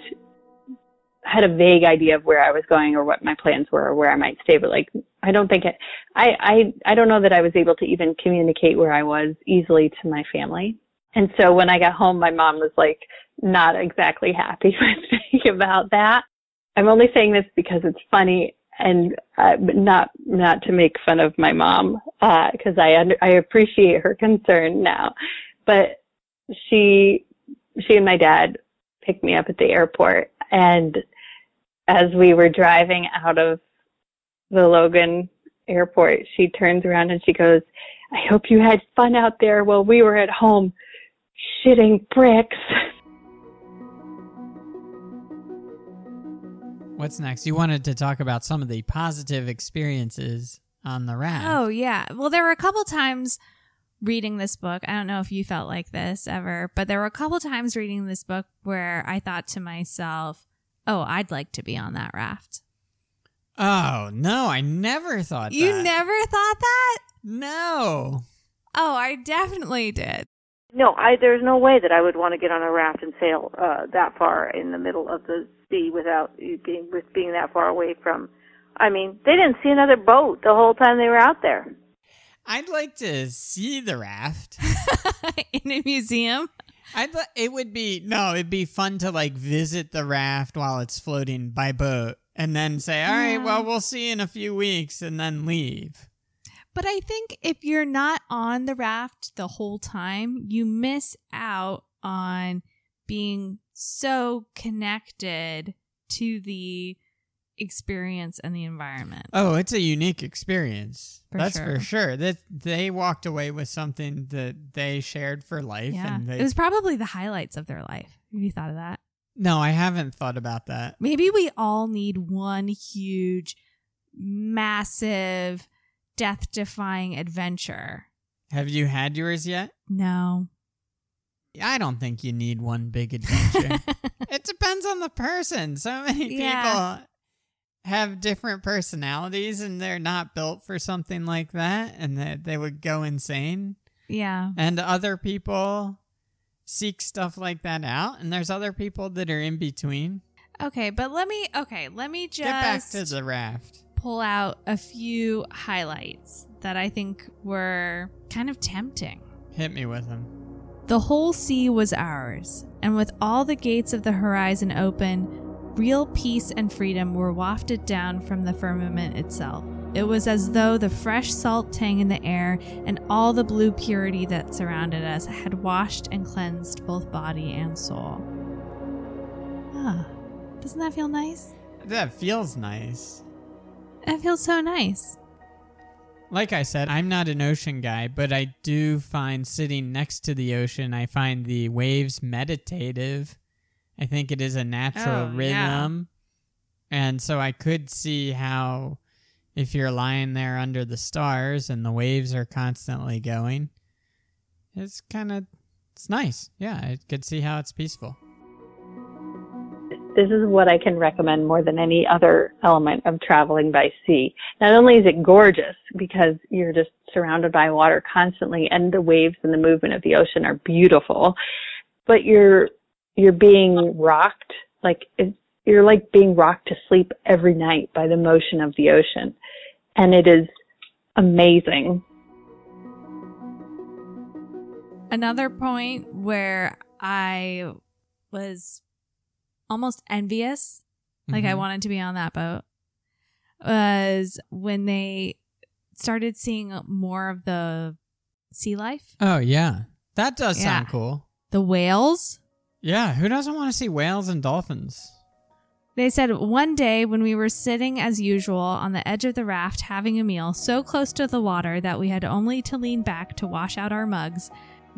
had a vague idea of where I was going or what my plans were or where I might stay. But like, I don't think it, I, I, I don't know that I was able to even communicate where I was easily to my family. And so when I got home, my mom was like not exactly happy with me about that. I'm only saying this because it's funny and uh, not not to make fun of my mom because I under, I appreciate her concern now, but she she and my dad picked me up at the airport and as we were driving out of the Logan airport, she turns around and she goes, "I hope you had fun out there while we were at home shitting bricks." What's next? You wanted to talk about some of the positive experiences on the raft. Oh yeah. Well, there were a couple times reading this book. I don't know if you felt like this ever, but there were a couple times reading this book where I thought to myself, "Oh, I'd like to be on that raft." Oh, no, I never thought that You that. never thought that? No. Oh, I definitely did. No, I there's no way that I would want to get on a raft and sail uh, that far in the middle of the sea without you being with being that far away from. I mean, they didn't see another boat the whole time they were out there. I'd like to see the raft. In a museum. I'd li- it would be no, it'd be fun to like visit the raft while it's floating by boat and then say, "All right, Yeah. well, we'll see in a few weeks," and then leave. But I think if you're not on the raft the whole time, you miss out on being so connected to the experience and the environment. Oh, it's a unique experience. For That's sure. for sure. That they walked away with something that they shared for life. yeah. And they, It was probably the highlights of their life. Have you thought of that? no, I haven't thought about that. Maybe we all need one huge, massive, death defying adventure. Have you had yours yet? No. I don't think you need one big adventure. it depends on the person. So many Yeah. people have different personalities and they're not built for something like that and that they would go insane. yeah. And other people seek stuff like that out and there's other people that are in between. Okay, but let me okay, let me just Get back to the raft. pull out a few highlights that I think were kind of tempting. Hit me with them. The whole sea was ours, and with all the gates of the horizon open, real peace and freedom were wafted down from the firmament itself. It was as though the fresh salt tang in the air and all the blue purity that surrounded us had washed and cleansed both body and soul. Ah, doesn't that feel nice? That feels nice. It feels so nice. Like I said, I'm not an ocean guy, but I do find sitting next to the ocean, I find the waves meditative. I think it is a natural Oh, yeah. rhythm. And so I could see how if you're lying there under the stars and the waves are constantly going, it's kind of it's nice. Yeah, I could see how it's peaceful. This is what I can recommend more than any other element of traveling by sea. Not only is it gorgeous because you're just surrounded by water constantly and the waves and the movement of the ocean are beautiful, but you're, you're being rocked like you're like being rocked to sleep every night by the motion of the ocean. And it is amazing. Another point where I was almost envious, like I Mhm. wanted to be on that boat, was when they started seeing more of the sea life, Oh yeah, that does sound cool. the whales. Yeah, who doesn't want to see whales and dolphins? They said one day when we were sitting as usual on the edge of the raft having a meal so close to the water that we had only to lean back to wash out our mugs,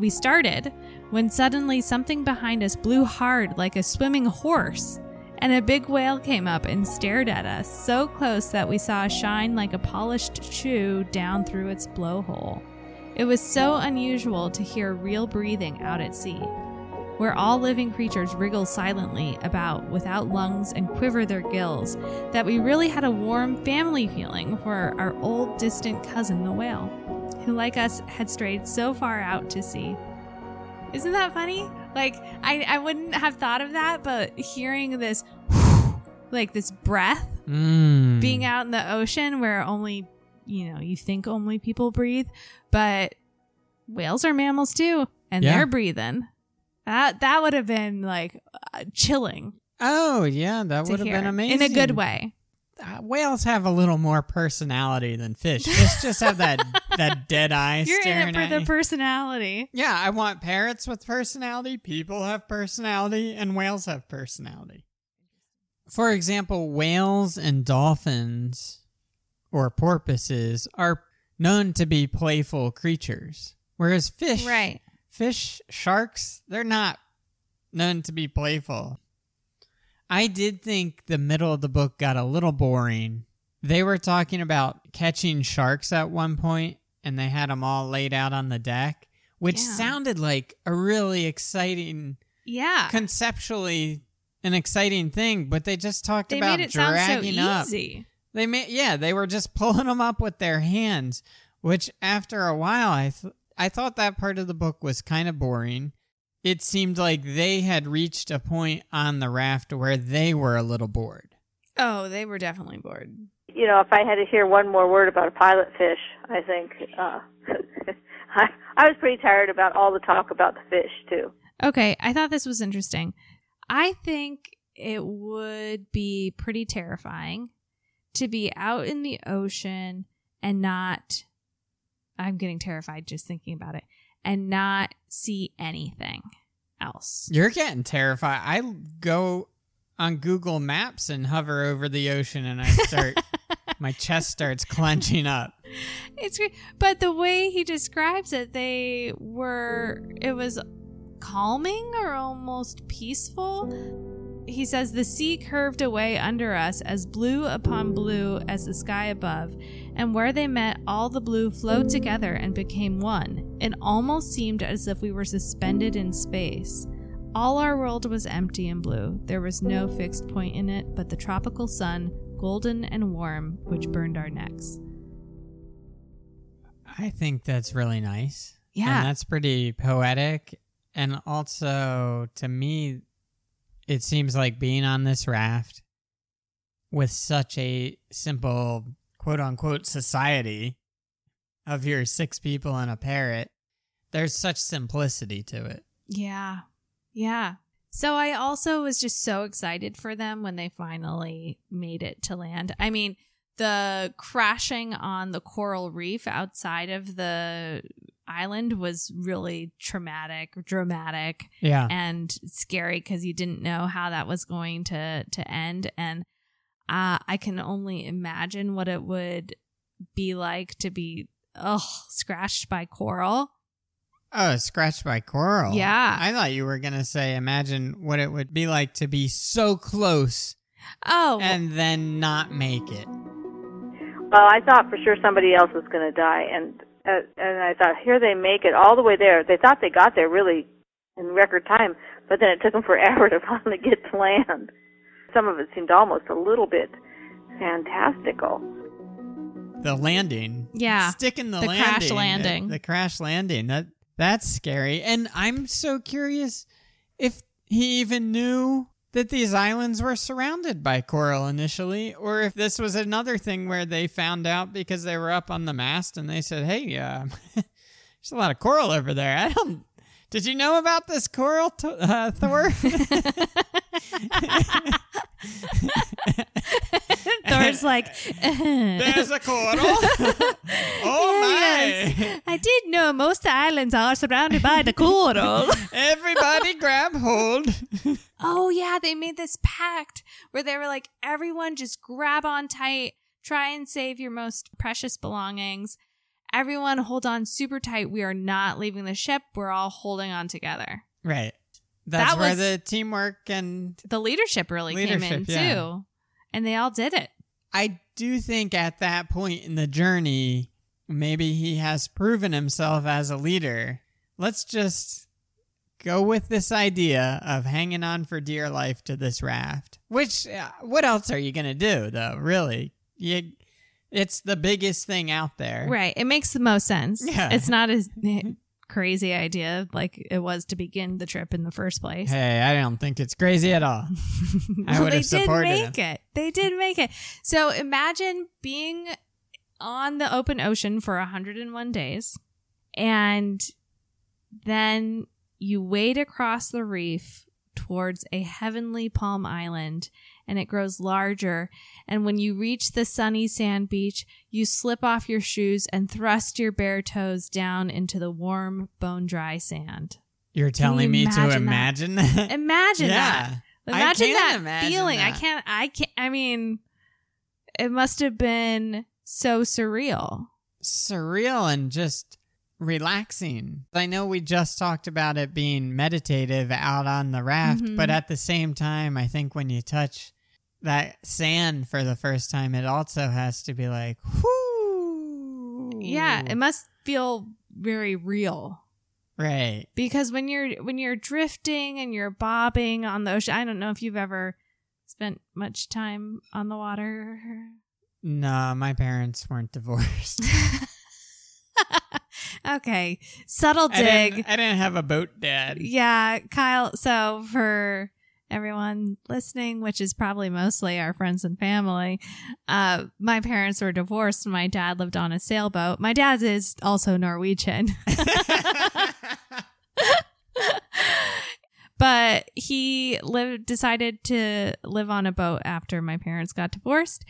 we started when suddenly something behind us blew hard like a swimming horse, and a big whale came up and stared at us so close that we saw it shine like a polished shoe down through its blowhole. It was so unusual to hear real breathing out at sea where all living creatures wriggle silently about without lungs and quiver their gills, that we really had a warm family feeling for our old distant cousin the whale, who, like us, had strayed so far out to sea. Isn't that funny? Like, I, I wouldn't have thought of that, but hearing this, like this breath Mm. being out in the ocean where only, you know, you think only people breathe, but whales are mammals too, and Yeah. they're breathing. That that would have been like uh, chilling Oh yeah, that would have been amazing in a good way. Uh, whales have a little more personality than fish. Fish just have that that dead eye You're in it for the you. personality. yeah, I want parrots with personality. People have personality, and whales have personality. For example, whales and dolphins or porpoises are known to be playful creatures, whereas fish, Right. fish, sharks, they're not known to be playful. I did think the middle of the book got a little boring. They were talking about catching sharks at one point, and they had them all laid out on the deck, which Yeah. sounded like a really exciting, Yeah. conceptually, an exciting thing. But they just talked they about made it sound so dragging up. They made yeah, they were just pulling them up with their hands, which after a while I th- I thought that part of the book was kind of boring. It seemed like they had reached a point on the raft where they were a little bored. Oh, they were definitely bored. You know, if I had to hear one more word about a pilot fish, I think uh, I, I was pretty tired about all the talk about the fish too. Okay, I thought this was interesting. I think it would be pretty terrifying to be out in the ocean and not. I'm getting terrified just thinking about it and not see anything else. You're getting terrified. I go on Google Maps and hover over the ocean and I start my chest starts clenching up. It's great. But the way he describes it, they were, it was calming or almost peaceful. He says the sea curved away under us as blue upon blue as the sky above, and where they met, all the blue flowed together and became one. It almost seemed as if we were suspended in space. All our world was empty and blue. There was no fixed point in it but the tropical sun, golden and warm, which burned our necks. I think that's really nice. Yeah. And that's pretty poetic. And also, to me, it seems like being on this raft with such a simple quote unquote society of your six people and a parrot, there's such simplicity to it. Yeah. Yeah. So I also was just so excited for them when they finally made it to land. I mean, the crashing on the coral reef outside of the island was really traumatic, dramatic, Yeah. and scary because you didn't know how that was going to to end. And uh, I can only imagine what it would be like to be ugh scratched by coral. Oh, scratched by coral. Yeah. I thought you were going to say, imagine what it would be like to be so close Oh, and then not make it. Well, I thought for sure somebody else was going to die, and Uh, and I thought, here they make it all the way there. They thought they got there really in record time, but then it took them forever to finally get to land. Some of it seemed almost a little bit fantastical. The landing. Yeah. Sticking the, The landing. crash the- landing. The, crash landing. That that's scary. And I'm so curious if he even knew that these islands were surrounded by coral initially, or if this was another thing where they found out because they were up on the mast and they said, "Hey, uh, there's a lot of coral over there." I don't. Did you know about this coral, to- uh, Thor? Thor's like, There's a coral. oh my! Yes. I did know most islands are surrounded by the coral. Everybody grab hold. oh, yeah. They made this pact where they were like, everyone just grab on tight, try and save your most precious belongings. Everyone hold on super tight. We are not leaving the ship. We're all holding on together. Right. That's That where was- the teamwork and The leadership really came in yeah. too. And they all did it. I do think at that point in the journey, maybe he has proven himself as a leader. Let's just go with this idea of hanging on for dear life to this raft. Which, uh, what else are you going to do, though, really? You, it's the biggest thing out there. Right. It makes the most sense. Yeah. It's not as crazy idea like it was to begin the trip in the first place. Hey, I don't think it's crazy at all. I would they have supported They did make him. it. They did make it. So imagine being on the open ocean for 101 days and then you wade across the reef towards a heavenly palm island and it grows larger and when you reach the sunny sand beach you slip off your shoes and thrust your bare toes down into the warm bone dry sand You're Can you telling me to imagine that? imagine that yeah. I Imagine that imagine feeling. I can't. I can't. I mean, it must have been so surreal. surreal and just relaxing. I know we just talked about it being meditative out on the raft, Mhm. but at the same time, I think when you touch that sand for the first time, it also has to be like, whoo. Yeah, it must feel very real right. because when you're when you're drifting and you're bobbing on the ocean. I don't know if you've ever spent much time on the water. No, my parents weren't divorced. okay, subtle I dig. didn't, I didn't have a boat dad. Yeah, Kyle. So for everyone listening, which is probably mostly our friends and family, uh, my parents were divorced. and My dad lived on a sailboat. My dad is also Norwegian. but he lived decided to live on a boat after my parents got divorced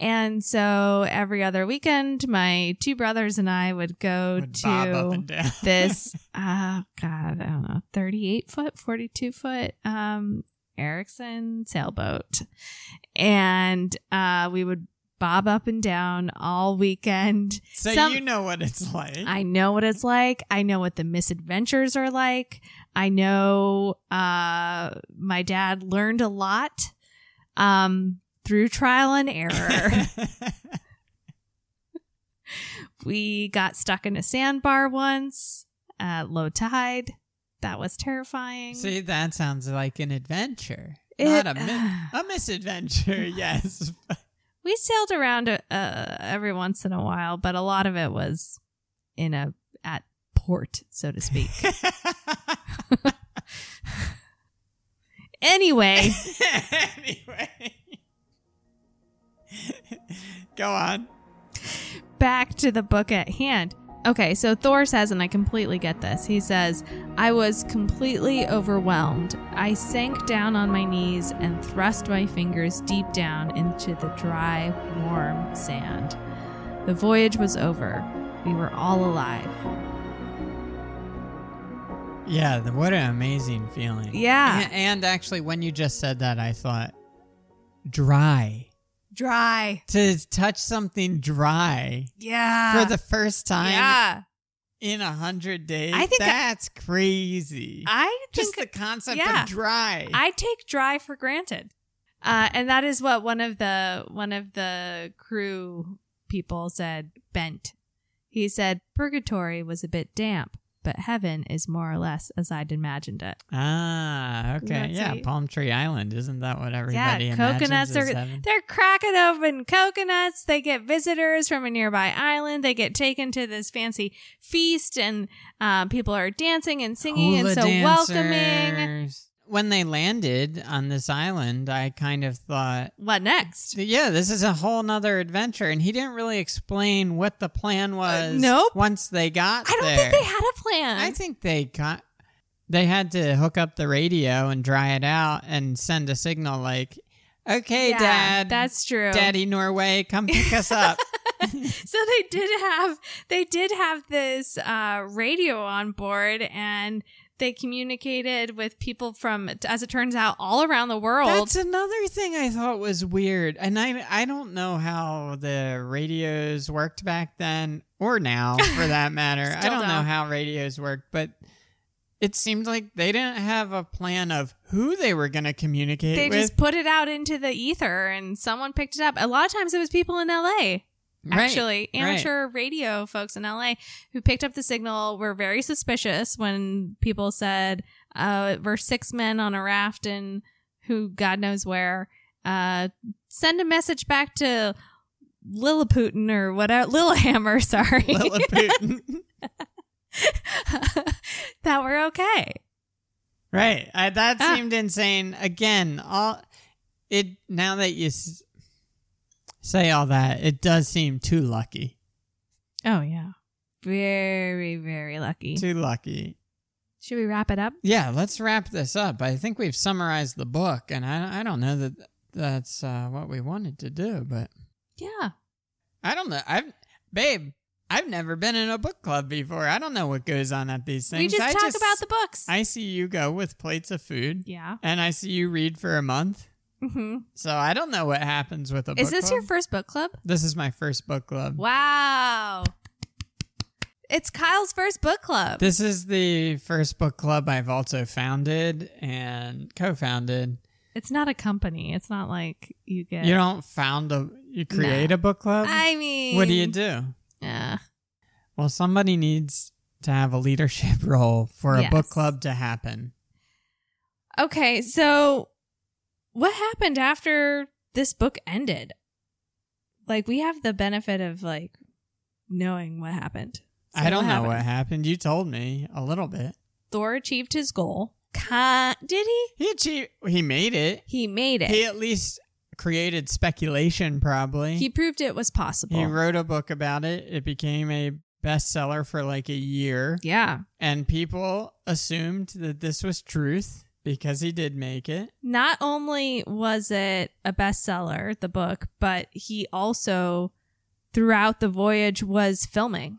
and so every other weekend my two brothers and i would go Would to bob up and down. this uh god i don't know 38 foot 42 foot um Ericson sailboat and uh we would bob up and down all weekend so some- you know what it's like. I know what it's like. I know what the misadventures are like. I know uh my dad learned a lot um through trial and error. we got stuck in a sandbar once at low tide. That was terrifying. See, that sounds like an adventure. It- Not a, mi- a misadventure, yes. we sailed around uh, every once in a while, but a lot of it was in a at port, so to speak. anyway, anyway. Go on. back to the book at hand. Okay, so Thor says, and I completely get this. He says, I was completely overwhelmed. I sank down on my knees and thrust my fingers deep down into the dry, warm sand. The voyage was over. We were all alive. Yeah, what an amazing feeling. Yeah. A- And, actually, when you just said that, I thought, dry. Dry. To touch something dry Yeah. for the first time Yeah. in a hundred days. I think I- that's crazy. I just the concept yeah. of dry. I take dry for granted. Uh, and that is what one of the one of the crew people said Bengt. He said purgatory was a bit damp, but heaven is more or less as I'd imagined it. Ah, okay. That's yeah. Palm Tree Island. Isn't that what everybody yeah, coconuts are heaven? they're cracking open coconuts. They get visitors from a nearby island. They get taken to this fancy feast, and uh, people are dancing and singing and Hula so welcoming. When they landed on this island, I kind of thought, What next? yeah, this is a whole nother adventure. And he didn't really explain what the plan was Uh, nope. once they got there. I don't there. think they had a plan. I think they got they had to hook up the radio and dry it out and send a signal like, "Okay, Yeah, Dad, that's true. Daddy Norway, come pick us up." so they did have they did have this uh, radio on board and they communicated with people from as it turns out all around the world That's another thing I thought was weird, and I I don't know how the radios worked back then or now, for that matter. I don't know how radios worked, but. It seemed like they didn't have a plan of who they were going to communicate they with. just put it out into the ether and someone picked it up a lot of times it was people in la actually right. amateur radio folks in la who picked up the signal were very suspicious when people said uh we're six men on a raft and who god knows where uh send a message back to Lilliputian or whatever Lillehammer, sorry. Lilliput. that we're okay. Right. I, that Ah. seemed insane. Again, all it now that you s- say all that, it does seem too lucky. Oh yeah. Very, very lucky. Too lucky. Should we wrap it up? Yeah, let's wrap this up. I think we've summarized the book, and I I don't know that that's uh, what we wanted to do, but Yeah. I don't know. I've babe, I've never been in a book club before. I don't know what goes on at these things. we just I talk about the books. I see you go with plates of food, yeah. and I see you read for a month. Hmm So I don't know what happens with a book Is this your first book club? This is my first book club. Wow. It's Kyle's first book club. This is the first book club I've also founded and co-founded. it's not a company. It's not like you get. You don't found a you create a book club? I mean, what do you do? Yeah. Well, somebody needs to have a leadership role for a book club to happen. Okay, so what happened after this book ended? Like we have the benefit of like knowing what happened. So I don't know happened? what happened. You told me a little bit. Thor achieved his goal. Did he? He achieved he made it. He made it. He at least created speculation probably. He proved it was possible. He wrote a book about it. It became a bestseller for like a year. yeah. And people assumed that this was truth because he did make it. Not only was it a bestseller, the book, but he also throughout the voyage was filming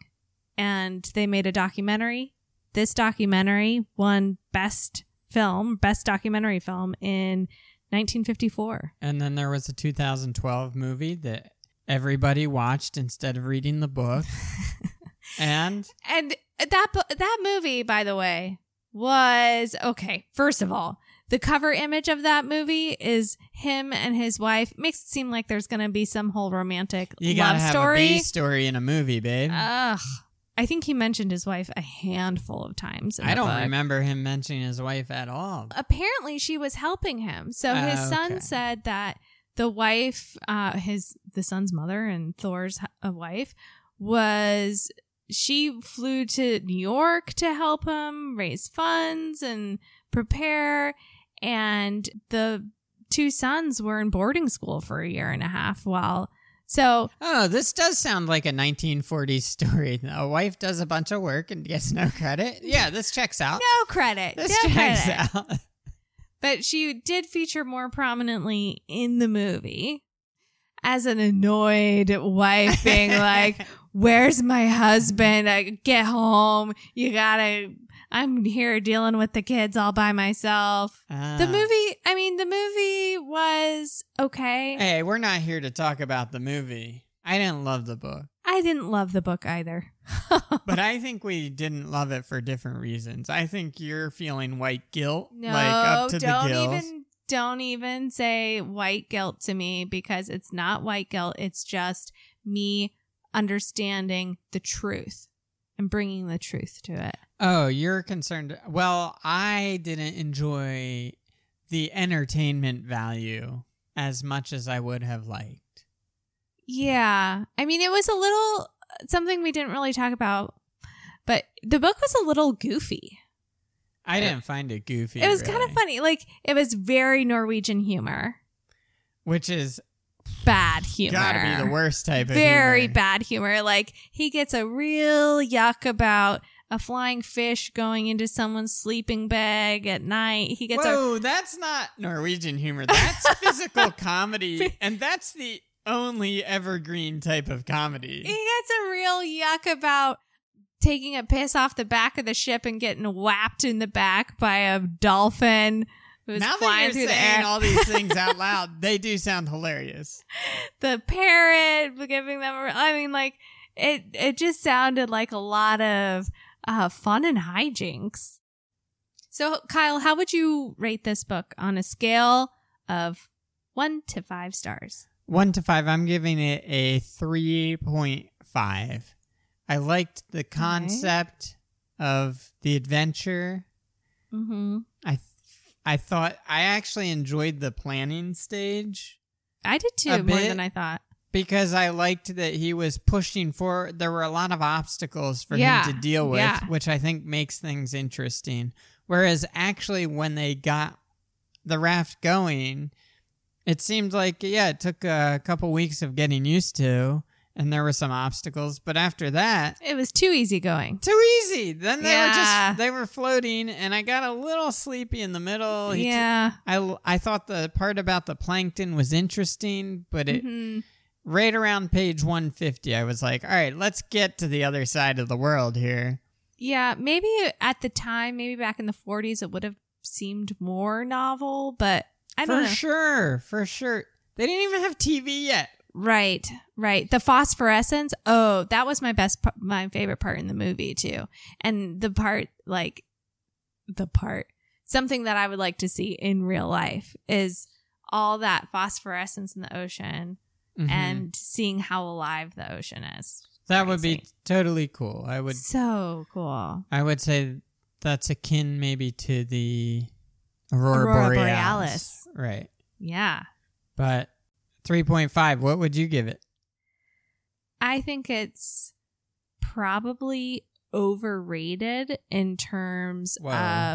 and they made a documentary. This documentary won best film, best documentary film in 1954. And then there was a 2012 movie that everybody watched instead of reading the book. and And that that movie, by the way, was okay. First of all, the cover image of that movie is him and his wife. Makes it seem like there's going to be some whole romantic you love gotta have story. a B story in a movie, babe. Ugh. I think he mentioned his wife a handful of times. in I don't book. remember him mentioning his wife at all. Apparently, she was helping him. So his Ah, son okay. said that the wife, uh, his the son's mother and Thor's uh, wife, was she flew to New York to help him raise funds and prepare, and the two sons were in boarding school for a year and a half while. So Oh, this does sound like a 1940s story. A wife does a bunch of work and gets no credit. Yeah, this checks out. no credit. this no checks credit. out. But she did feature more prominently in the movie as an annoyed wife being like, Where's my husband? I get home. You gotta, I'm here dealing with the kids all by myself. The Ah. movie, I mean, the movie was okay. Hey, we're not here to talk about the movie. I didn't love the book, I didn't love the book either. but I think we didn't love it for different reasons. I think you're feeling white guilt, no, like up to don't the gills. even, don't even say white guilt to me because it's not white guilt. It's just me understanding the truth and bringing the truth to it. Oh, you're concerned. Well, I didn't enjoy the entertainment value as much as I would have liked. Yeah. I mean, it was a little something we didn't really talk about, but the book was a little goofy. I didn't find it goofy. It was kind of funny. Like, it was very Norwegian humor. Which is Bad humor. gotta be the worst type of Very humor. bad humor. Like, he gets a real yuck about a flying fish going into someone's sleeping bag at night. He gets a Whoa, that's not Norwegian humor. That's physical comedy, and that's the only evergreen type of comedy. he gets a real yuck about taking a piss off the back of the ship and getting whapped in the back by a dolphin now flying that through you're the saying all these things out loud, they do sound hilarious. the parrot giving them. a- I mean, like it. It just sounded like a lot of uh, fun and hijinks. So, Kyle, how would you rate this book on a scale of one to five stars? One to five, I'm giving it a 3.5. I liked the concept of the adventure. Mm-hmm. I I thought I actually enjoyed the planning stage I did too, more than I thought. because I liked that he was pushing for there were a lot of obstacles for Yeah, him to deal with, yeah. which I think makes things interesting. Whereas actually when they got the raft going, it seemed like yeah, it took a couple weeks of getting used to and there were some obstacles, but after that, It was too easy going. too easy. Then they were just they were floating and I got a little sleepy in the middle. He yeah. I, I thought the part about the plankton was interesting, but it Mhm. right around page 150, I was like, all right, let's get to the other side of the world here. Yeah, maybe at the time, maybe back in the 40s, it would have seemed more novel, but I don't for know. sure, for sure. They didn't even have TV yet. Right, right. The phosphorescence. Oh, that was my best, my favorite part in the movie too. And the part, like, the part, something that I would like to see in real life is all that phosphorescence in the ocean Mhm. and seeing how alive the ocean is. that would be totally cool. I would, So cool. I would say that's akin maybe to the Aurora, Aurora Borealis. Right. Yeah. But 3.5, what would you give it? I think it's probably overrated in terms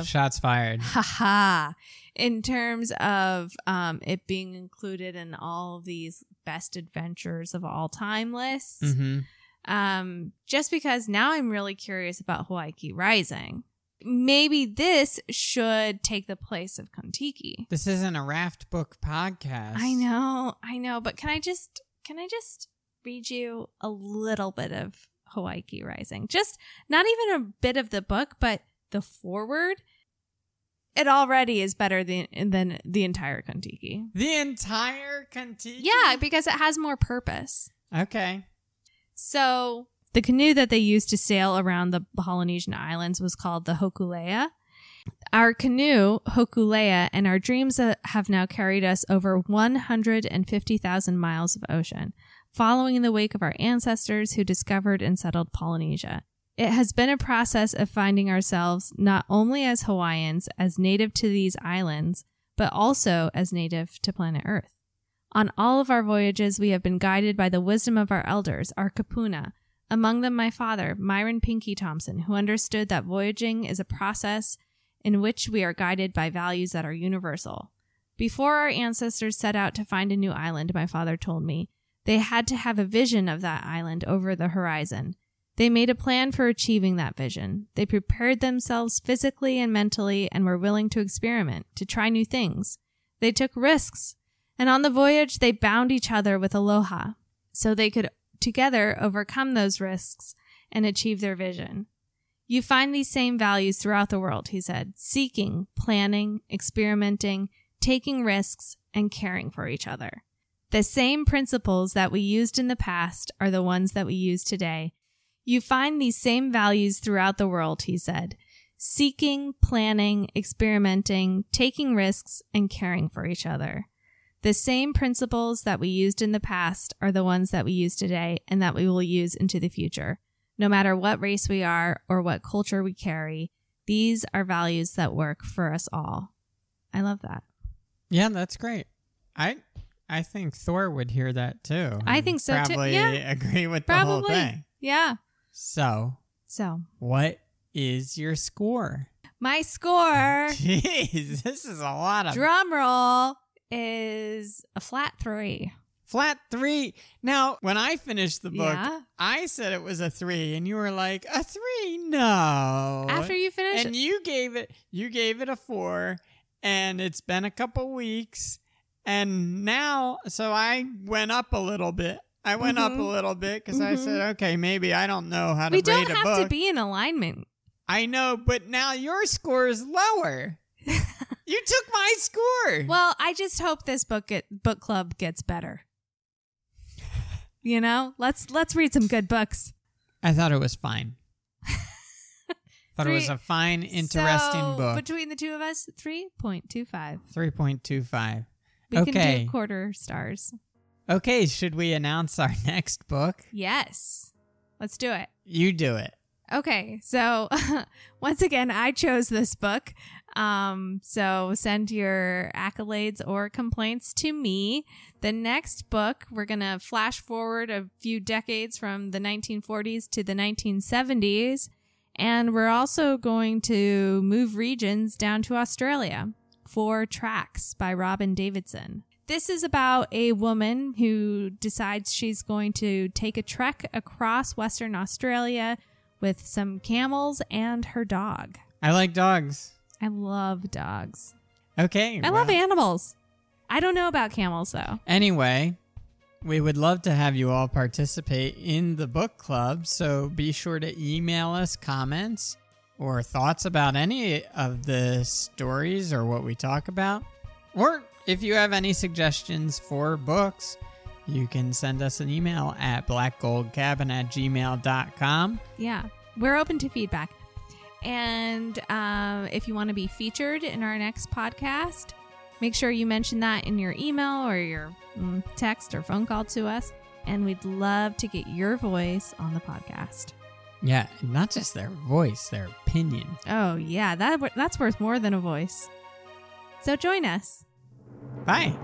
of shots fired. haha in terms of um it being included in all of these best adventures of all time lists hmm um just because now i'm really curious about hawaiki rising maybe this should take the place of kon-tiki This isn't a raft book podcast. i know i know but can i just can i just read you a little bit of hawaiki rising just not even a bit of the book but the forward it already is better than than the entire kon-tiki The entire Kon-Tiki. yeah because it has more purpose Okay. So the canoe that they used to sail around the Polynesian islands was called the Hokulea. Our canoe, Hokulea, and our dreams uh, have now carried us over 150,000 miles of ocean, following in the wake of our ancestors who discovered and settled Polynesia. It has been a process of finding ourselves not only as Hawaiians, as native to these islands, but also as native to planet Earth. On all of our voyages, we have been guided by the wisdom of our elders, our kupuna, among them my father, Myron Pinky Thompson, who understood that voyaging is a process in which we are guided by values that are universal. Before our ancestors set out to find a new island, my father told me, they had to have a vision of that island over the horizon. They made a plan for achieving that vision. They prepared themselves physically and mentally and were willing to experiment, to try new things. They took risks, and on the voyage, they bound each other with aloha so they could together overcome those risks and achieve their vision. You find these same values throughout the world, he said seeking, planning, experimenting, taking risks, and caring for each other. The same principles that we used in the past are the ones that we use today. You find these same values throughout the world, he said seeking, planning, experimenting, taking risks, and caring for each other. The same principles that we used in the past are the ones that we use today and that we will use into the future. No matter what race we are or what culture we carry, these are values that work for us all. I love that. Yeah, that's great. I I think Thor would hear that too. I think so, too. Probably Yeah. agree with the whole thing. Yeah. So, So, what is your score? my score, Jeez, this is a lot of drum roll, is a flat three. flat three. Now, when I finished the book, Yeah. I said it was a three, and you were like, a three? No. After you finished, and you gave it you gave it a four and it's been a couple weeks and now so i went up a little bit i went up a Mhm. little bit because i Mhm. said okay maybe i don't know how to we don't have to be in alignment. i know but now your score is lower you took my score Well, I just hope this book get, book club gets better. You know, let's let's read some good books. i thought it was fine thought it was a fine interesting So, book Between the two of us, three point two five. 3.25 We Okay. can do quarter stars. okay should we announce our next book Yes, let's do it. you do it Okay, so once again, I chose this book. Um, so send your accolades or complaints to me. The next book, we're going to flash forward a few decades from the 1940s to the 1970s. And we're also going to move regions down to Australia. Four Tracks by Robyn Davidson. This is about a woman who decides she's going to take a trek across Western Australia with some camels and her dog. i like dogs I love dogs. okay I love animals. I don't know about camels though. Anyway, we would love to have you all participate in the book club, so be sure to email us comments or thoughts about any of the stories or what we talk about. Or if you have any suggestions for books, you can send us an email at blackgoldcabin at gmail.com. Yeah, we're open to feedback. And um, if you want to be featured in our next podcast, make sure you mention that in your email or your mm, text or phone call to us. And we'd love to get your voice on the podcast. Yeah, not just their voice, their opinion. Oh, yeah, that that's worth more than a voice. So join us. Bye.